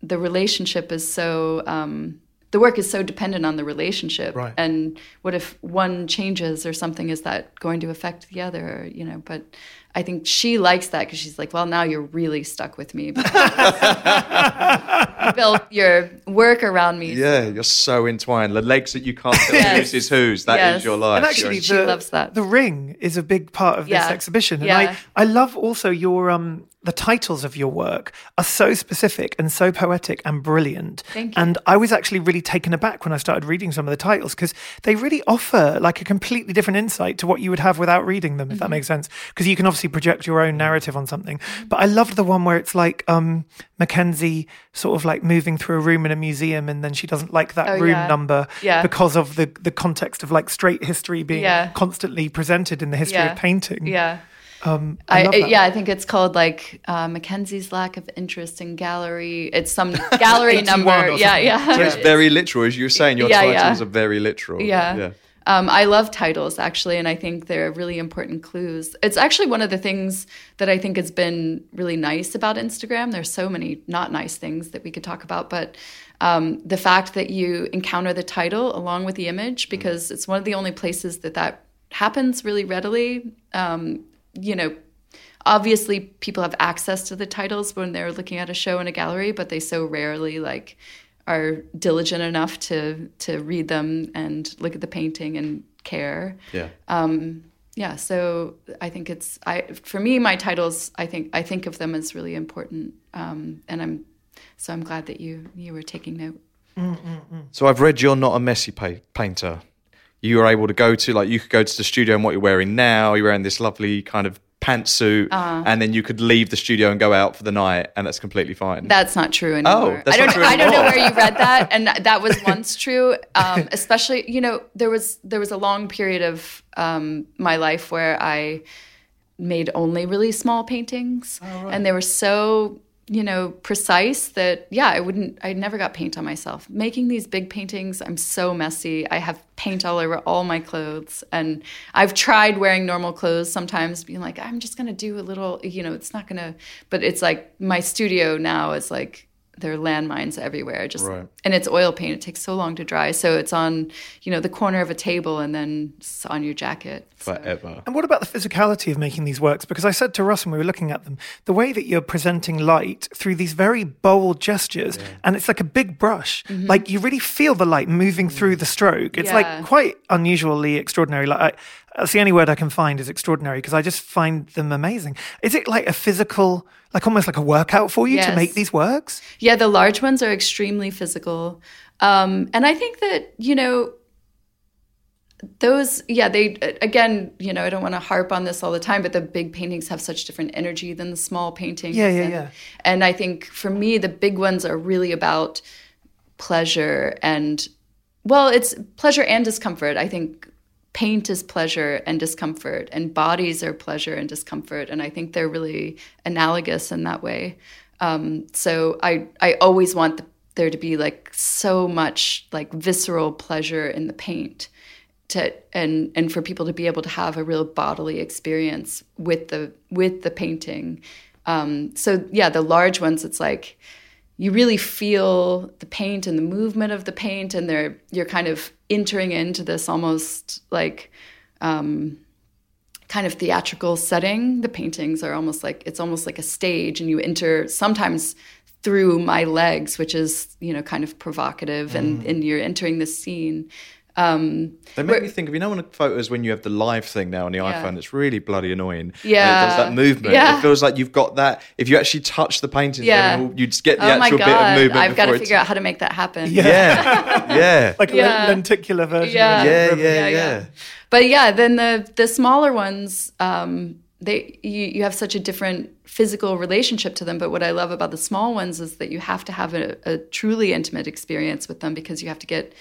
the relationship is so. Um, the work is so dependent on the relationship, Right. and what if one changes or something? Is that going to affect the other? You know, but I think she likes that because she's like, well, now you're really stuck with me. [laughs] you built your work around me. Yeah, you're so entwined. The legs that you can't tell Yes. whose is whose. That is Yes. your life. And actually, She loves that. the ring is a big part of this exhibition, and Yeah. I, I love also your um the titles of your work are so specific and so poetic and brilliant. Thank you. And I was actually really taken aback when I started reading some of the titles because they really offer like a completely different insight to what you would have without reading them, if Mm-hmm. that makes sense. Because you can obviously project your own narrative on something. But I loved the one where it's like um Mackenzie sort of like moving through a room in a museum and then she doesn't like that Oh, room yeah. number Yeah. because of the the context of like straight history being Yeah. constantly presented in the history of painting. Yeah. Um, I, I, love I- that. yeah, I think it's called like uh, Mackenzie's lack of interest in gallery. It's some [laughs] gallery 81 number. Yeah, yeah. So it's [laughs] very literal, as you're saying. Your Yeah, titles yeah. are very literal. Yeah. yeah. Um, I love titles actually, and I think they're really important clues. It's actually one of the things that I think has been really nice about Instagram. There's so many not nice things that we could talk about, but um, the fact that you encounter the title along with the image, because it's one of the only places that that happens really readily. Um, you know, obviously people have access to the titles when they're looking at a show in a gallery, but they so rarely like are diligent enough to to read them and look at the painting and care. Yeah. Um, Yeah, so I think it's I for me my titles I think I think of them as really important, um, and I'm so I'm glad that you you were taking note. So I've read you're not a messy pa- painter. You were able to go to like you could go to the studio and what you're wearing now. You're wearing this lovely kind of pantsuit, Uh-huh. and then you could leave the studio and go out for the night, and that's completely fine. That's not true anymore. Oh, that's I don't not true I don't know where you read that, [laughs] and that was once true. Um, especially, you know, there was there was a long period of um, my life where I made only really small paintings, and they were so you know precise that yeah, I wouldn't. I never got paint on myself. Making these big paintings, I'm so messy. I have paint all over all my clothes, and I've tried wearing normal clothes sometimes, being like, I'm just gonna do a little. You know, it's not gonna. But it's like my studio now is like there are landmines everywhere just Right. and it's oil paint it takes so long to dry so it's on you know the corner of a table and then it's on your jacket So- Forever. And what about the physicality of making these works? Because I said to Russ when we were looking at them, the way that you're presenting light through these very bold gestures, and it's like a big brush. Mm-hmm. Like you really feel the light moving through the stroke. It's Yeah. like quite unusually extraordinary. Like I, that's the only word I can find is extraordinary because I just find them amazing. Is it like a physical, like almost like a workout for you to make these works? Yeah, the large ones are extremely physical. Um, and I think that, you know, those, yeah, they, again, you know, I don't want to harp on this all the time, but the big paintings have such different energy than the small paintings. Yeah, yeah, and, yeah. And I think for me, the big ones are really about pleasure and, well, it's pleasure and discomfort. I think paint is pleasure and discomfort, and bodies are pleasure and discomfort. And I think they're really analogous in that way. Um, so I I always want the, there to be like so much like visceral pleasure in the paint to and and for people to be able to have a real bodily experience with the with the painting. Um, so yeah, the large ones, it's like you really feel the paint and the movement of the paint, and they're you're kind of entering into this almost like um, kind of theatrical setting. The paintings are almost like it's almost like a stage, and you enter sometimes through my legs, which is you know kind of provocative, and and you're entering the scene. Um, They make me think of you know on photos when you have the live thing now on the Yeah. iPhone. It's really bloody annoying. Yeah. it does that movement. Yeah. It feels like you've got that. If you actually touch the painting, Yeah. you'd get the oh actual bit of god, movement. I've got to figure out how to make that happen. Yeah, yeah, [laughs] Like a Yeah. len- lenticular version. Yeah. of it. yeah, yeah, yeah. But yeah, then the the smaller ones, um, they you, you have such a different physical relationship to them. But what I love about the small ones is that you have to have a, a truly intimate experience with them because you have to get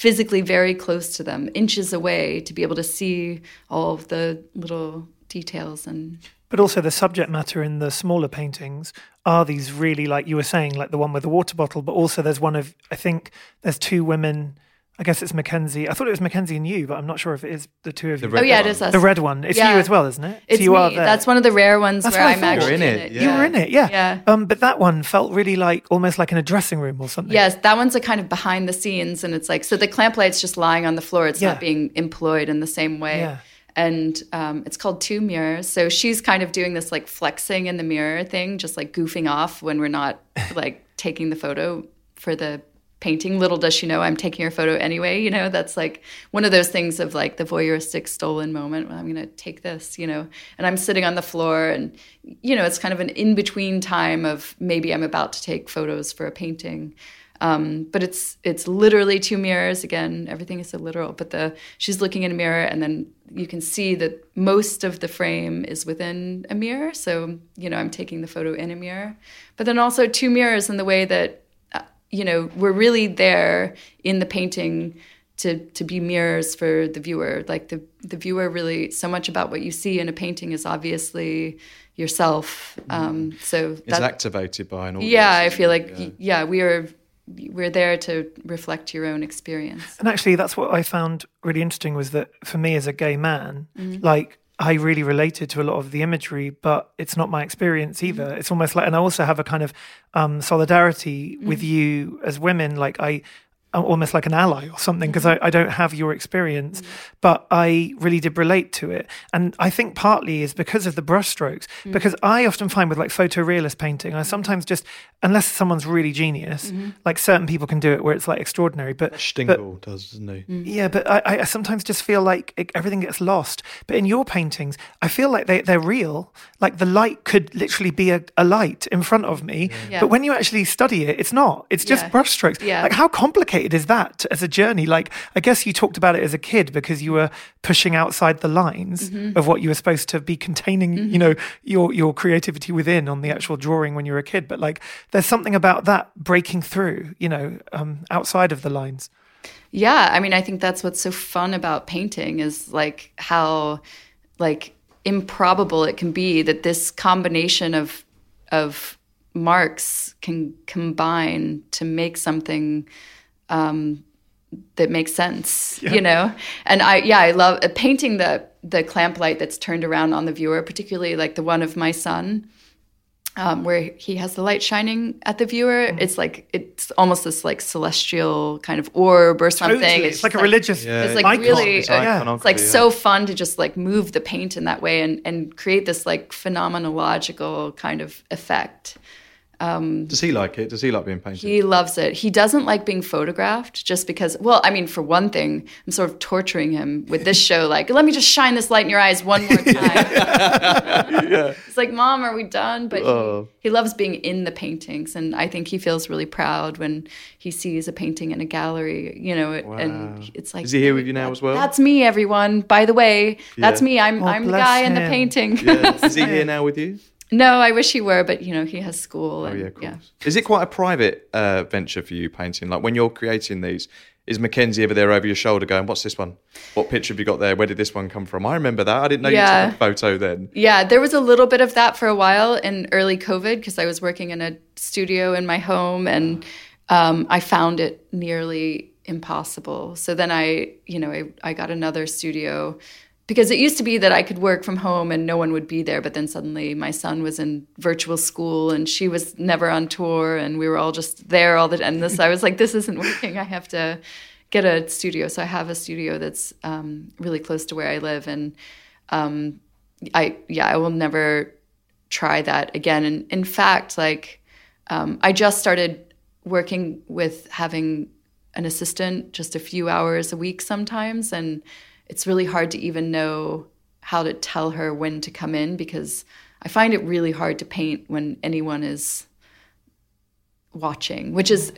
physically very close to them, inches away, to be able to see all of the little details and But also the subject matter in the smaller paintings are these really like you were saying, like the one with the water bottle, but also there's one of I think there's two women. I guess it's Mackenzie. I thought it was Mackenzie and you, but I'm not sure if it is the two of you. oh yeah, one. it is us. the red one. It's Yeah. you as well, isn't it? It's so you me. are there. That's one of the rare ones That's where I I'm actually You're in it, you yeah. were in it, yeah. Yeah. Um, but that one felt really like almost like in a dressing room or something. Yes, that one's a kind of behind the scenes, and it's like so the clamp light's just lying on the floor. It's Yeah. not being employed in the same way. Yeah. and um, it's called Two Mirrors. So she's kind of doing this like flexing in the mirror thing, just like goofing off when we're not like taking the photo for the painting. Little does she know I'm taking her photo anyway. You know, that's like one of those things of like the voyeuristic stolen moment. Well, I'm going to take this, you know, and I'm sitting on the floor, and you know, it's kind of an in between time of maybe I'm about to take photos for a painting. Um, but it's it's literally two mirrors again. Everything is so literal. But the she's looking in a mirror, and then you can see that most of the frame is within a mirror. So you know, I'm taking the photo in a mirror. But then also two mirrors in the way that you know we're really there in the painting to to be mirrors for the viewer. Like the the viewer really so much about what you see in a painting is obviously yourself. Um, so It's activated by an audience. yeah, I feel like it? yeah. we are we're there to reflect your own experience. And actually, that's what I found really interesting was that for me as a gay man, Mm-hmm. like I really related to a lot of the imagery, but it's not my experience either. Mm-hmm. It's almost like, and I also have a kind of um, solidarity Mm-hmm. with you as women. Like I, almost like an ally or something because Mm-hmm. I, I don't have your experience, but I really did relate to it. And I think partly is because of the brushstrokes, Mm. because I often find with like photorealist painting, I sometimes just, unless someone's really genius, Mm-hmm. like certain people can do it where it's like extraordinary, but but- Stingel does, doesn't he? Mm. yeah, but I, I sometimes just feel like it, everything gets lost. But in your paintings, I feel like they, they're real. Like the light could literally be a, a light in front of me. Yeah. But when you actually study it, it's not. It's just Yeah. brushstrokes. Yeah. Like how complicated is that as a journey? Like I guess you talked about it as a kid because you were pushing outside the lines Mm-hmm. of what you were supposed to be containing, you know, your your creativity within on the actual drawing when you were a kid. But like there's something about that breaking through, you know, um, outside of the lines. Yeah, I mean, I think that's what's so fun about painting is like how like improbable it can be that this combination of of marks can combine to make something um, that makes sense, you know. And I, yeah, I love uh, painting the the clamp light that's turned around on the viewer, particularly like the one of my son um, where he has the light shining at the viewer. Mm-hmm. It's like it's almost this like celestial kind of orb or something. Totally. It's, like just a religious Yeah, It's like icon. really, It's uh, yeah. it's like iconography, so fun to just like move the paint in that way and and create this like phenomenological kind of effect. Um, Does he like it? Does he like being painted? He loves it. He doesn't like being photographed just because, well, I mean, for one thing, I'm sort of torturing him with this show. Like, let me just shine this light in your eyes one more time. [laughs] It's like, Mom, are we done? But Oh. he, he loves being in the paintings. And I think he feels really proud when he sees a painting in a gallery, you know, it- and it's like, Is he here with you now as well? That's me, everyone. By the way, that's Yeah. me. I'm, Oh, I'm the bless guy in the painting. Yeah. [laughs] Is he here now with you? No, I wish he were, but, you know, he has school. Oh yeah, of course. Is it quite a private uh, venture for you painting? Like when you're creating these, is Mackenzie ever there over your shoulder going, "What's this one? What picture have you got there? Where did this one come from?" I remember that. I didn't know Yeah. you took a photo then. Yeah, there was a little bit of that for a while in early COVID because I was working in a studio in my home and um, I found it nearly impossible. So then I, you know, I, I got another studio because it used to be that I could work from home and no one would be there. But then suddenly my son was in virtual school and she was never on tour and we were all just there all the time. This, I was like, this isn't working. I have to get a studio. So I have a studio that's um, really close to where I live and. Um, I yeah, I will never try that again. And in fact, like um, I just started working with having an assistant just a few hours a week sometimes, and it's really hard to even know how to tell her when to come in because I find it really hard to paint when anyone is watching, which is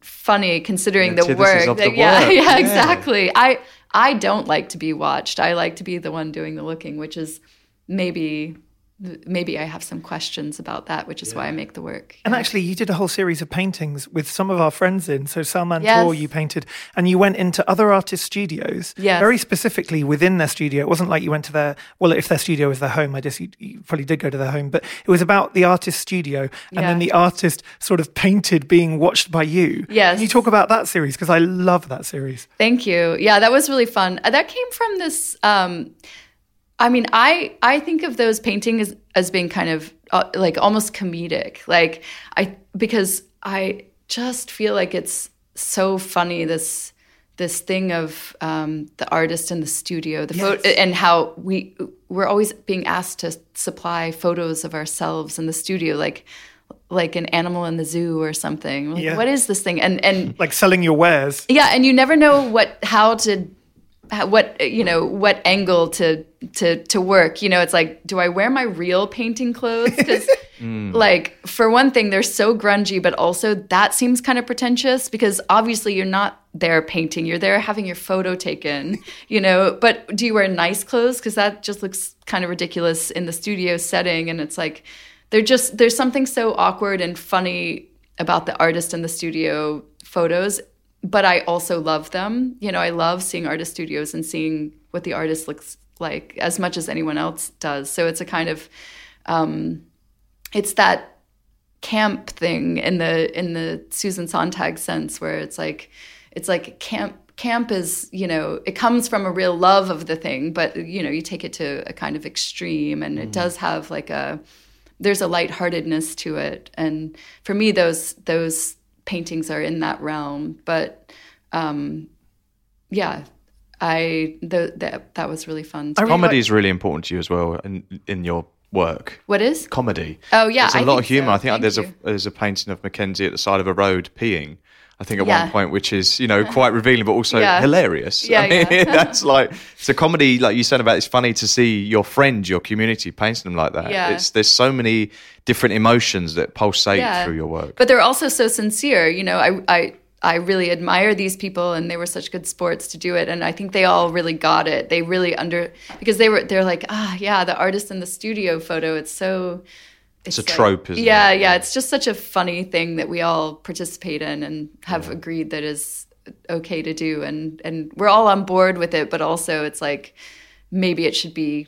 funny considering the work. of the that- yeah, work. [laughs] yeah, Yeah. exactly. I I don't like to be watched. I like to be the one doing the looking, which is maybe maybe I have some questions about that, which is why I make the work. And actually, you did a whole series of paintings with some of our friends in. So Salman Yes. Toor, you painted, and you went into other artists' studios. Yes. Very specifically within their studio. It wasn't like you went to their well, if their studio was their home, I guess you, you probably did go to their home. But it was about the artist's studio, and then the artist sort of painted being watched by you. Yes. Can you talk about that series because I love that series. Thank you. Yeah, that was really fun. Uh, That came from this. Um, I mean, I I think of those paintings as, as being kind of uh, like almost comedic. Like I because I just feel like it's so funny this this thing of um, the artist in the studio, the photo, and how we we're always being asked to supply photos of ourselves in the studio, like like an animal in the zoo or something. Like, Yeah. What is this thing? And and Like selling your wares. yeah, and you never know what how to what uh, you know what angle to to to work. You know, it's like, do I wear my real painting clothes? Because [laughs] mm. like for one thing, they're so grungy, but also that seems kind of pretentious because obviously you're not there painting, you're there having your photo taken. [laughs] You know, but do you wear nice clothes? Because that just looks kind of ridiculous in the studio setting, and it's like they're just there's something so awkward and funny about the artist in the studio photos but I also love them. You know, I love seeing artist studios and seeing what the artist looks like as much as anyone else does. So it's a kind of um, it's that camp thing in the in the Susan Sontag sense where it's like it's like camp camp is you know it comes from a real love of the thing but you know you take it to a kind of extreme and it does have like a there's a lightheartedness to it and for me those those paintings are in that realm but um yeah i the, that that was really fun Comedy is really important to you as well in in your work. what is Comedy. Oh, yeah, there's a I lot of humor. so. I think Thank there's you. a there's a painting of Mackenzie at the side of a road peeing. I think at Yeah. one point, which is you know [laughs] quite revealing, but also Yeah. hilarious. Yeah, I mean, yeah. [laughs] that's like it's a comedy, like you said about. It's funny to see your friends, your community, painting them like that. Yeah. It's there's so many different emotions that pulsate Yeah. through your work. but they're also so sincere you know i i I really admire these people and they were such good sports to do it and I think they all really got it. They really under because they were they're like, ah yeah, the artist in the studio photo, it's so It's a like- trope, isn't yeah, it? Yeah, It's just such a funny thing that we all participate in and have agreed that is okay to do and and we're all on board with it, but also it's like maybe it should be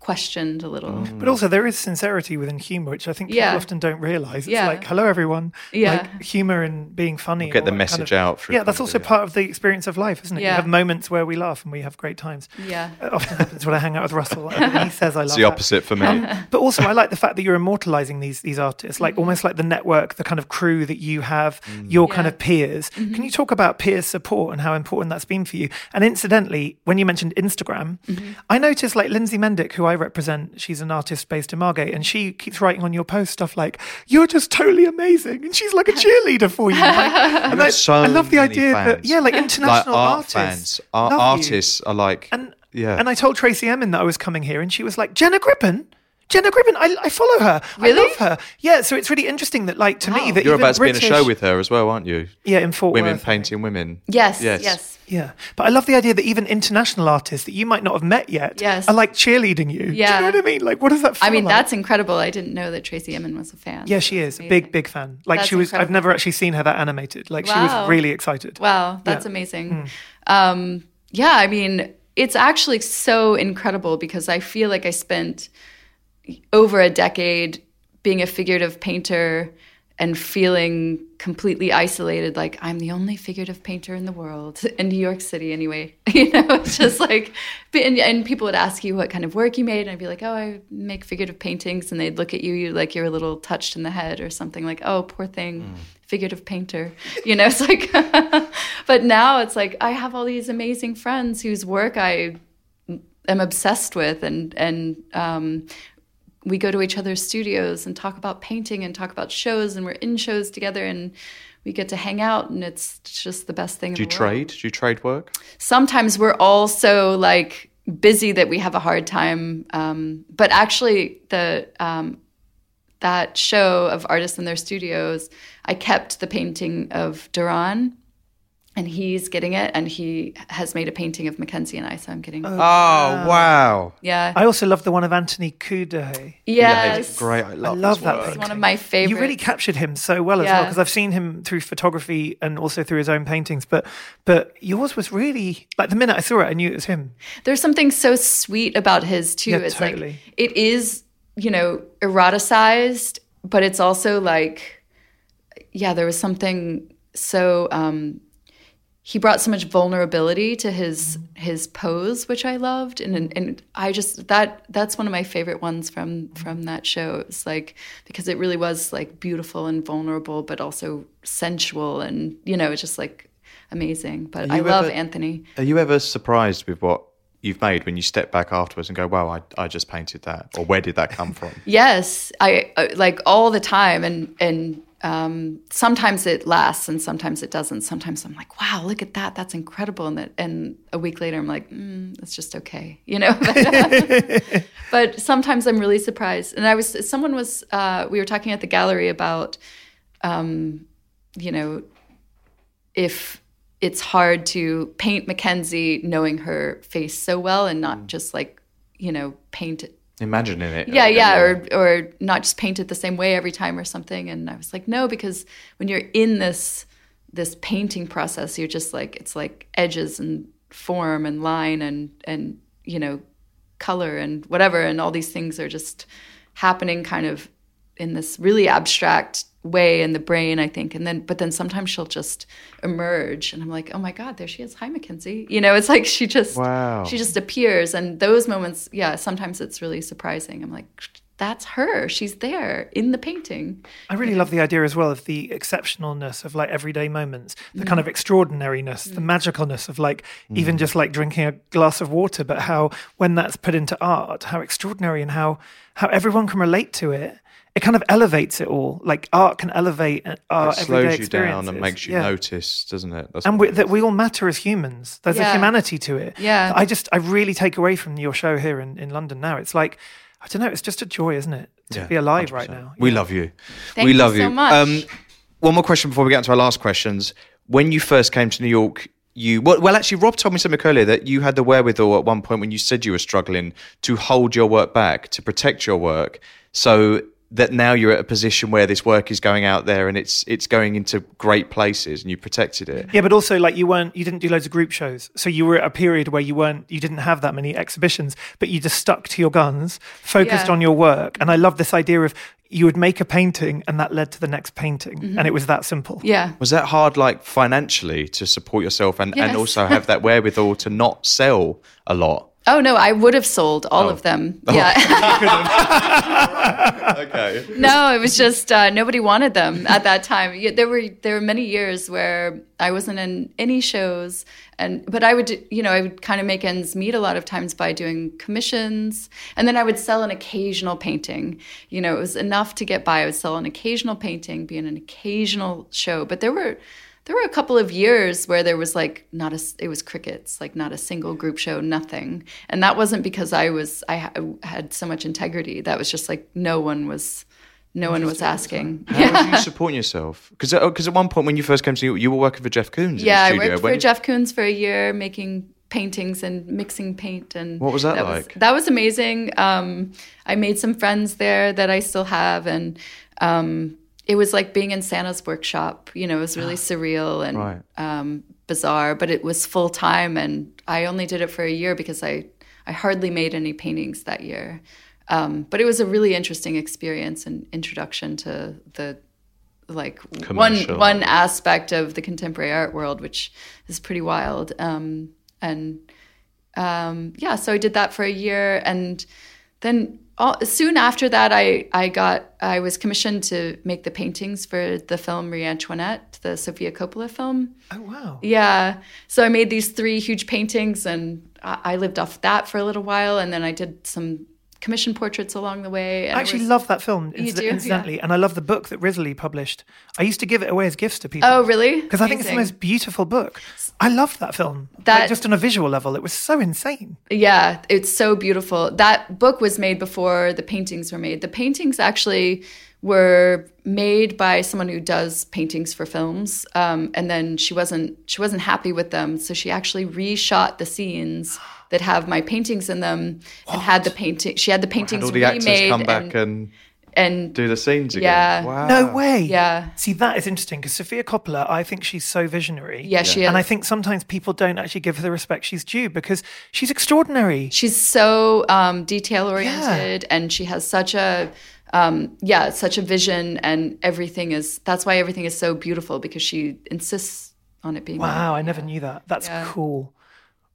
questioned a little. Mm. But also, there is sincerity within humor, which I think people Yeah. often don't realize. It's Yeah. like, hello, everyone. Yeah. Like, humor and being funny. Get the all that kind message of- out through Yeah, that's also part of the experience of life, isn't it? You Yeah. have moments where we laugh and we have great times. Yeah. It often happens when I hang out with Russell. and he [laughs] says I love it. It's the that. opposite for me. But also, I like the fact that you're immortalizing these these artists, Mm-hmm. like almost like the network, the kind of crew that you have, your kind of peers. Mm-hmm. Can you talk about peer support and how important that's been for you? And incidentally, when you mentioned Instagram, Mm-hmm. I noticed like Lindsey Mendick, who I represent, she's an artist based in Margate, and she keeps writing on your post stuff like, "You're just totally amazing," and she's like a cheerleader for you. Like, [laughs] and got I, so I love the many idea that yeah, like like international art artists, fans, art, love you. artists are like And yeah. and I told Tracey Emin that I was coming here, and she was like, Jenna Gribbon. Jenna Gribbon, I, I follow her. I Really? love her. Yeah, so it's really interesting that, like, to me, that You're about to British, be in a show with her as well, aren't you? yeah in Fort Worth. Women Worth. painting women. Yes, Yes. yes. Yeah, but I love the idea that even international artists that you might not have met yet Yes. are like cheerleading you. Do you Yeah. know what I mean? Like, what does that feel I mean, like? that's incredible. I didn't know that Tracey Emin was a fan. yeah, she is a Amazing. big, big fan. Like That's she was. I've never actually seen her that animated. Like she was really excited. Wow, that's Yeah. amazing. Um, yeah, I mean, it's actually so incredible because I feel like I spent over a decade being a figurative painter and feeling completely isolated like i'm the only figurative painter in the world [laughs] in new york city anyway. [laughs] You know [laughs] it's just like and, and people would ask you what kind of work you made and i'd be like oh i make figurative paintings and they'd look at you you like you're a little touched in the head or something like oh poor thing figurative painter. You know it's like but now it's like i have all these amazing friends whose work i am obsessed with and and um, we go to each other's studios and talk about painting and talk about shows and we're in shows together and we get to hang out and it's just the best thing Do you in the world. trade? Do you trade work? sometimes we're all so like busy that we have a hard time um, but actually the um, that show of artists in their studios i kept the painting of Doron and he's getting it and he has made a painting of mackenzie and i so i'm getting Oh wow! yeah I also love the one of Anthony Cudahy. yes it's great. I love, I love that work. it's one of my favorites You really captured him so well as well because I've seen him through photography and also through his own paintings. But but yours was really like the minute I saw it, I knew it was him. there's something so sweet about his too. Yeah, it's totally. like it is, you know, eroticized, but it's also like, yeah, there was something so. um he brought so much vulnerability to his his pose, which I loved, and and, I just that that's one of my favorite ones from from that show. It was like because it really was like beautiful and vulnerable, but also sensual, and you know, it's just like amazing. But I you love Anthony. Are you ever surprised with what you've made when you step back afterwards and go, "Wow, I, I just painted that," or "Where did that come from?" [laughs] Yes, I uh, like all the time, and and um, sometimes it lasts, and sometimes it doesn't. Sometimes I'm like, wow, look at that, that's incredible, and that, and a week later I'm like, mm, it's just okay, you know. But, [laughs] but sometimes I'm really surprised. And I was, someone was, uh, we were talking at the gallery about, um, you know, if it's hard to paint Mackenzie knowing her face so well and not just like, you know, paint it Imagining it. yeah, yeah, or or not just paint it the same way every time or something. And I was like, no, because when you're in this this painting process, you're just like it's like edges and form and line and and you know color and whatever, and all these things are just happening kind of in this really abstract way in the brain, I think. And then, but then sometimes she'll just emerge, and I'm like, oh my god, there she is. Hi, Mackenzie. You know, it's like she just Wow. she just appears, and those moments, yeah, sometimes it's really surprising. I'm like, that's her. She's there in the painting. I really love the idea as well of the exceptionalness of like everyday moments, the kind of mm. extraordinariness, the mm. magicalness of like even mm. just like drinking a glass of water, but how when that's put into art, how extraordinary and how how everyone can relate to it. It kind of elevates it all. Like art can elevate uh, our It everyday slows you down and makes you Yeah. notice, doesn't it? That's And we, that we all matter as humans. There's a humanity to it. Yeah. I just I really take away from your show here in, in London now. It's like I don't know. It's just a joy, isn't it, to Yeah, be alive right 100%. now? We love you. Thank we you love so you. much. Um, one more question before we get into our last questions. When you first came to New York, you well, well, actually, Rob told me something earlier that you had the wherewithal at one point when you said you were struggling to hold your work back, to protect your work, so that now you're at a position where this work is going out there and it's it's going into great places and you protected it. Yeah, but also like you weren't you didn't do loads of group shows. So you were at a period where you weren't you didn't have that many exhibitions, but you just stuck to your guns, focused Yeah. on your work. And I love this idea of you would make a painting and that led to the next painting. Mm-hmm. And it was that simple. Yeah. Was that hard, like financially, to support yourself and, and also have that [laughs] wherewithal to not sell a lot? Oh no, I would have sold all Oh. of them. [laughs] Yeah. [laughs] Okay. no, it was just uh, nobody wanted them at that time. Yeah, There were there were many years where I wasn't in any shows, and but I would you know I would kind of make ends meet a lot of times by doing commissions, and then I would sell an occasional painting. You know, it was enough to get by. I would sell an occasional painting, be in an occasional show, but there were. There were a couple of years where there was like not a it was crickets like not a single group show nothing and that wasn't because I was I ha- had so much integrity that was just like no one was no one was asking. How were you supporting yourself? Because because at one point when you first came to York, you were working for Jeff Koons. Yeah, I in the studio. worked for Jeff Koons for a year, making paintings and mixing paint. And What was that like? that was amazing. Um, I made some friends there that I still have, and um, it was like being in Santa's workshop. You know, it was really [gasps] surreal and Right. um, bizarre, but it was full time, and I only did it for a year because I I hardly made any paintings that year. Um, but it was a really interesting experience and introduction to the like one one aspect of the contemporary art world, which is pretty wild. Um, and um, yeah, so I did that for a year, and then all, soon after that, I I got I was commissioned to make the paintings for the film Marie Antoinette, the Sofia Coppola film. Oh wow. Yeah. So I made these three huge paintings and I, I lived off that for a little while. And then I did some commission portraits along the way. I actually was- love that film, You inci- do? Yeah. incidentally, and I love the book that Rizzoli published. I used to give it away as gifts to people. Oh, really? Because I think it's the most beautiful book. I loved that film. like, That- just on a visual level, it was so insane. Yeah, it's so beautiful. That book was made before the paintings were made. The paintings actually were made by someone who does paintings for films, um, and then she wasn't she wasn't happy with them, so she actually reshot the scenes [gasps] that have my paintings in them and had the painting. She had the paintings Had paintings all the actors remade come back and, and, and do the scenes again. Yeah. Wow. No way. Yeah. See, that is interesting because Sofia Coppola, I think she's so visionary. Yeah, she And I think sometimes people don't actually give her the respect she's due because she's extraordinary. she's so um, detail oriented and she has such a um, yeah such a vision and everything is that's why everything is so beautiful because she insists on it being Wow, I never knew that. That's Yeah. cool.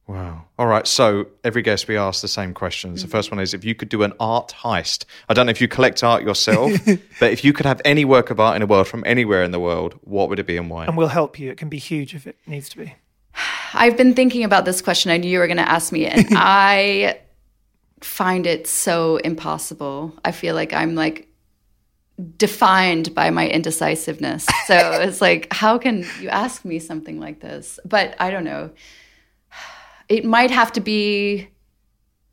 Wow. All right. So every guest we ask the same questions. The first mm-hmm. one is if you could do an art heist. I don't know if you collect art yourself, [laughs] but if you could have any work of art in the world from anywhere in the world, what would it be and why? And we'll help you. It can be huge if it needs to be. [sighs] I've been thinking about this question. I knew you were going to ask me, and [laughs] I find it so impossible. I feel like I'm like defined by my indecisiveness. So [laughs] it's like, how can you ask me something like this? But I don't know. It might have to be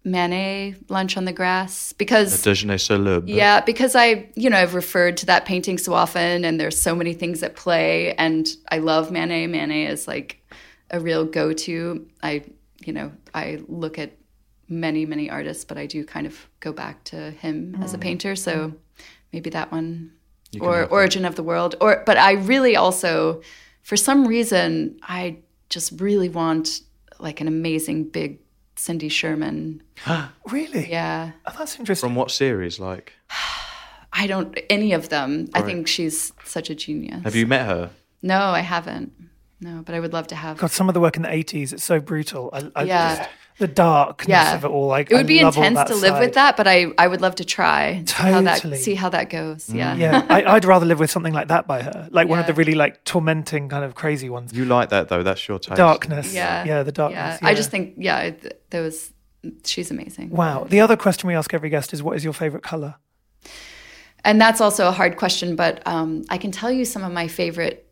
Manet, Lunch on the Grass, because Déjeuner sur l'herbe. yeah, because I, you know, I've referred to that painting so often, and there's so many things at play, and I love Manet. Manet is like a real go-to. I, you know, I look at many, many artists, but I do kind of go back to him as a mm. painter. So mm. maybe that one, or Origin of the World, or but I really also, for some reason, I just really want like an amazing big Cindy Sherman. [gasps] Really? Yeah. Oh, that's interesting. From what series? Like, [sighs] I don't any of them. I think she's such a genius. have you met her? No, I haven't. No, but I would love to have. God, some of the work in the 80s, it's so brutal. I, I Yeah. just, the darkness Yeah. of it all. Like, it would I be intense to live side. with that, but I I would love to try. See how that Totally. see how that goes. Yeah. Yeah, I, [laughs] I'd rather live with something like that by her, like one of the really like tormenting kind of crazy ones. You like that though? That's your taste. Darkness, Yeah. yeah, the darkness. Yeah. I just think yeah, th- there was she's amazing. wow. The other question we ask every guest is, "What is your favorite color?" And that's also a hard question, but um, I can tell you some of my favorite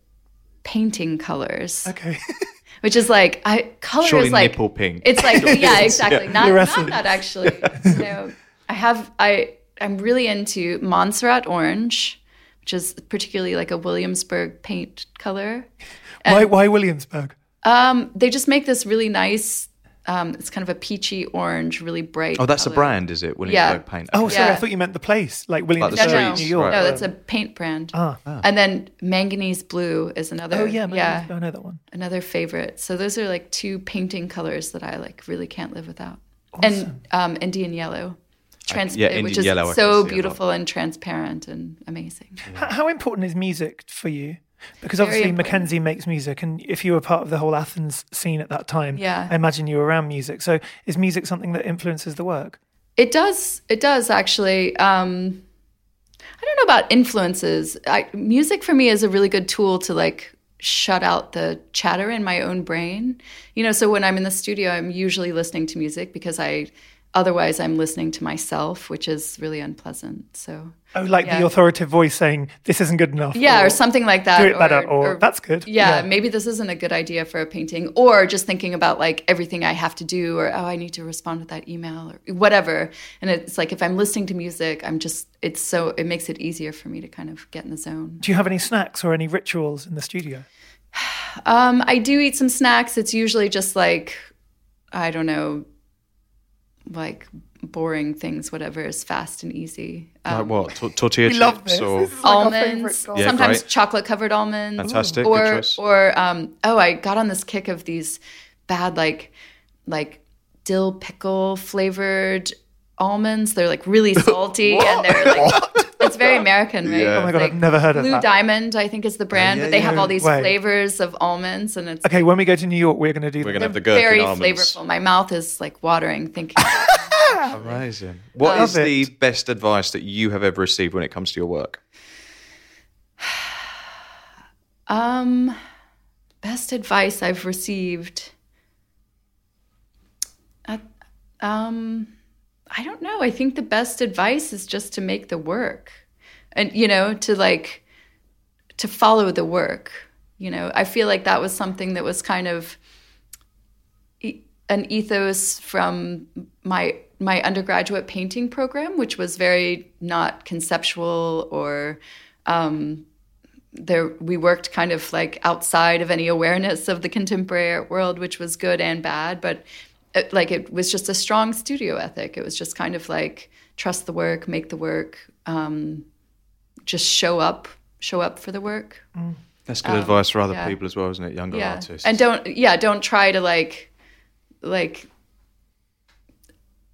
painting colors, Okay, [laughs] which is like I color Surely is like nipple pink. It's like [laughs] yeah, exactly. Not, not that actually. You know, I have I I'm really into Montserrat orange, which is particularly like a Williamsburg paint color. why why Williamsburg? Um, they just make this really nice. Um, it's kind of a peachy orange, really bright. Oh, that's a color. brand, is it? Williamsburg Yeah. Paint. Oh, sorry, I thought you meant the place, like the Williamsburg, No, no, New York. no, that's a paint brand. Ah. And then manganese blue is another. Oh yeah, yeah, yeah, I know that one. another favorite. So those are like two painting colors that I like really can't live without. And um, Indian yellow, trans- yeah, which Indian is yellow I can see a so beautiful and transparent and amazing. H- How important is music for you? Because Very obviously important. Mackenzie makes music, and if you were part of the whole Athens scene at that time, Yeah. I imagine you were around music. So is music something that influences the work? It does. It does actually. Um, I don't know about influences. I, music for me is a really good tool to like shut out the chatter in my own brain. You know, so when I'm in the studio, I'm usually listening to music because I otherwise I'm listening to myself, which is really unpleasant. So Oh, like Yeah. the authoritative voice saying this isn't good enough. yeah, or, or something like that. do it better, or, that's good. yeah, maybe this isn't a good idea for a painting, or just thinking about like everything I have to do, or oh, I need to respond to that email, or whatever. And it's like if I'm listening to music, I'm just it's so it makes it easier for me to kind of get in the zone. Do you have any snacks or any rituals in the studio? [sighs] Um, I do eat some snacks. It's usually just like I don't know, like boring things, whatever is fast and easy. Um, Like what? T- tortilla We chips love this. or This is like almonds, favourite Yeah, sometimes great. chocolate covered almonds. Fantastic, good Or choice. or um, oh, I got on this kick of these bad like like dill pickle flavored almonds. They're like really [laughs] salty and they're like it's very [laughs] American, right? Yeah. Oh my god, Like, I've never heard of Blue that. Diamond, I think, is the brand, yeah, but they have all these Wait. flavors of almonds, and it's Okay, when we go to New York, we're going to do we're gonna have the they're gherkin very almonds. flavorful. My mouth is like watering thinking. [laughs] Amazing. What Love is the best advice that you have ever received when it comes to your work? [sighs] Um, best advice I've received. Uh, um, I don't know. I think the best advice is just to make the work, and you know, to like to follow the work. You know, I feel like that was something that was kind of e- an ethos from my my undergraduate painting program, which was very not conceptual or um, there we worked kind of like outside of any awareness of the contemporary world which was good and bad but it, like it was just a strong studio ethic it was just kind of like trust the work make the work um, just show up show up for the work That's good advice for other Um, yeah. people as well, isn't it? Younger yeah artists. and don't yeah don't try to like like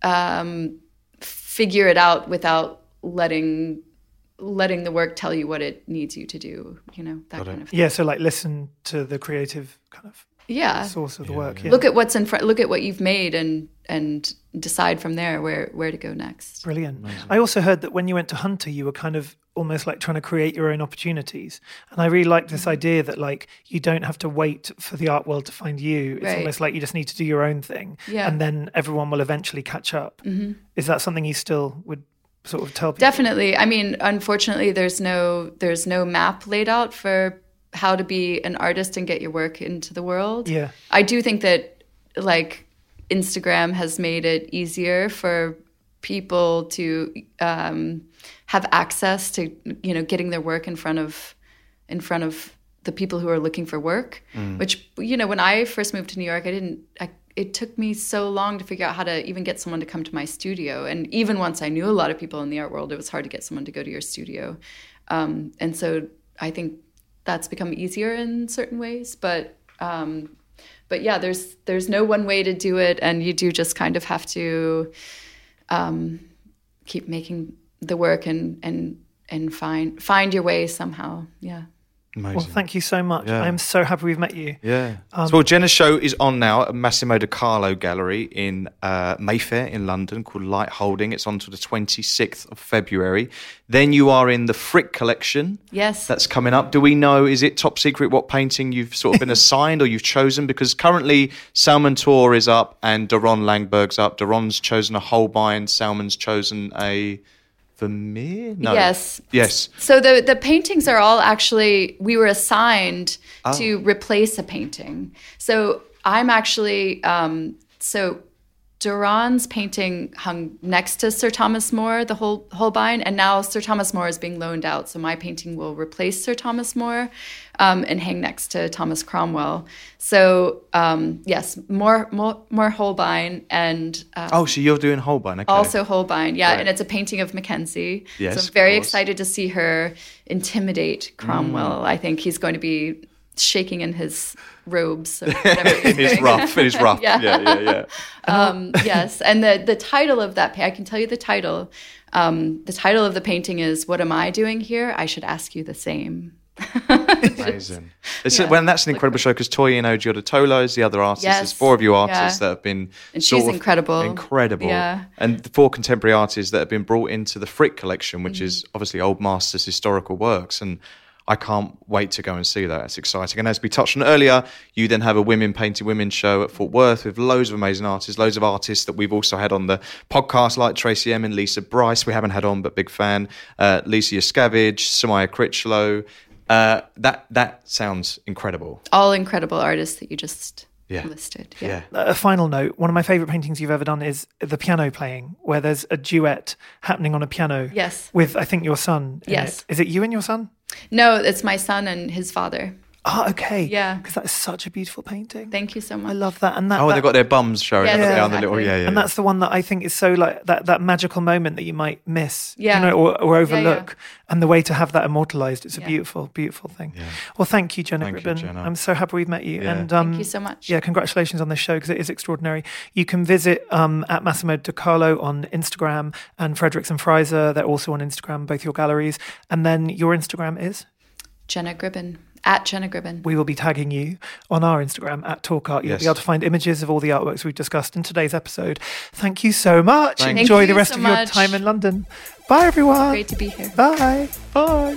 um figure it out without letting letting the work tell you what it needs you to do you know that kind of thing Yeah, so like listen to the creative kind of yeah source of the work. Yeah. look at what's in front look at what you've made and and decide from there where where to go next Brilliant. I also heard that when you went to Hunter, you were kind of almost like trying to create your own opportunities. And I really like Mm-hmm. this idea that like you don't have to wait for the art world to find you. It's Right. almost like you just need to do your own thing. Yeah. And then everyone will eventually catch up. Mm-hmm. Is that something you still would sort of tell people? definitely i mean unfortunately there's no there's no map laid out for how to be an artist and get your work into the world Yeah. i do think that like instagram has made it easier for people to um, have access to you know getting their work in front of in front of the people who are looking for work which you know when i first moved to new york i didn't I, it took me so long to figure out how to even get someone to come to my studio. And even once i knew a lot of people in the art world it was hard to get someone to go to your studio. Um, and so i think that's become easier in certain ways. But um, but yeah there's there's no one way to do it. And you do just kind of have to um, keep making the work and and and find find your way somehow yeah Amazing. Well, thank you so much. Yeah. I am so happy we've met you. Yeah. so, well, Jenna's show is on now at Massimo De Carlo Gallery in uh, Mayfair in London called Light Holding. It's on to the 26th of February. Then you are in the Frick collection. yes That's coming up. Do we know, is it top secret what painting you've sort of been [laughs] assigned or you've chosen? Because currently Salman Toor is up and Doron Langberg's up. Doron's chosen a Holbein, Salman's chosen a Vermeer? No. Yes. Yes. So the the paintings are all actually we were assigned Oh. to replace a painting. So I'm actually um, so Doron's painting hung next to Sir Thomas More, the whole Holbein, and now Sir Thomas More is being loaned out. So my painting will replace Sir Thomas More um, and hang next to Thomas Cromwell. So um, yes, more more more Holbein and uh, Oh, so you're doing Holbein. Okay. also Holbein, yeah, Right. and it's a painting of Mackenzie. Yes, so I'm very. Mm. excited to see her intimidate Cromwell. I think he's going to be shaking in his robes. Or [laughs] whatever he's in his rough, in his rough. [laughs] Yeah. yeah, yeah. yeah. [laughs] Um, yes, and the the title of that, I can tell you the title. Um, the title of the painting is "What am I doing here? I should ask you the same." Amazing. It's, Well, that's an incredible show because Toyin Ojih Odutola is the other artist. Yes. There's four of you artists Yeah. that have been And she's incredible. Incredible. Yeah. And the four contemporary artists that have been brought into the Frick collection, which is Mm-hmm. obviously Old Masters historical works. And I can't wait to go and see that. It's exciting. And as we touched on earlier, you then have a Women Painting Women show at Fort Worth with loads of amazing artists, loads of artists that we've also had on the podcast, like Tracey Emin, Lisa Brice. We haven't had on, but big fan. Uh, Lisa Yuskavage, Somaya Critchlow. Uh, that that sounds incredible. All incredible artists that you just Yeah. listed. Yeah. A final note one of my favorite paintings you've ever done is the piano playing, where there's a duet happening on a piano. Yes. With, I think, your son. in Yes. it. Is it you and your son? No, it's my son and his father. Oh, okay. Yeah. Because that is such a beautiful painting. Thank you so much. I love that. And that, Oh, that- they've got their bums showing Yeah, up down the exactly. little yeah, yeah. and that's the one that I think is so like that that magical moment that you might miss, Yeah. you know, or, or yeah. overlook. And the way to have that immortalized, it's a beautiful, beautiful thing. Well, thank you, Jenna Thank you, Gribbon. Jenna. I'm so happy we've met you. Yeah. And um, Thank you so much. Yeah, congratulations on this show because it is extraordinary. You can visit um, at Massimo De Carlo on Instagram and Fredericks and Freiser. They're also on Instagram, both your galleries. And then your Instagram is? Jenna Gribbon at Jenna Gribbon. We will be tagging you on our Instagram at Talk Art. You'll Yes. be able to find images of all the artworks we've discussed in today's episode. Thank you so much. Thank Enjoy you the rest so of your time in London. Bye, everyone. Great to be here. Bye. Bye.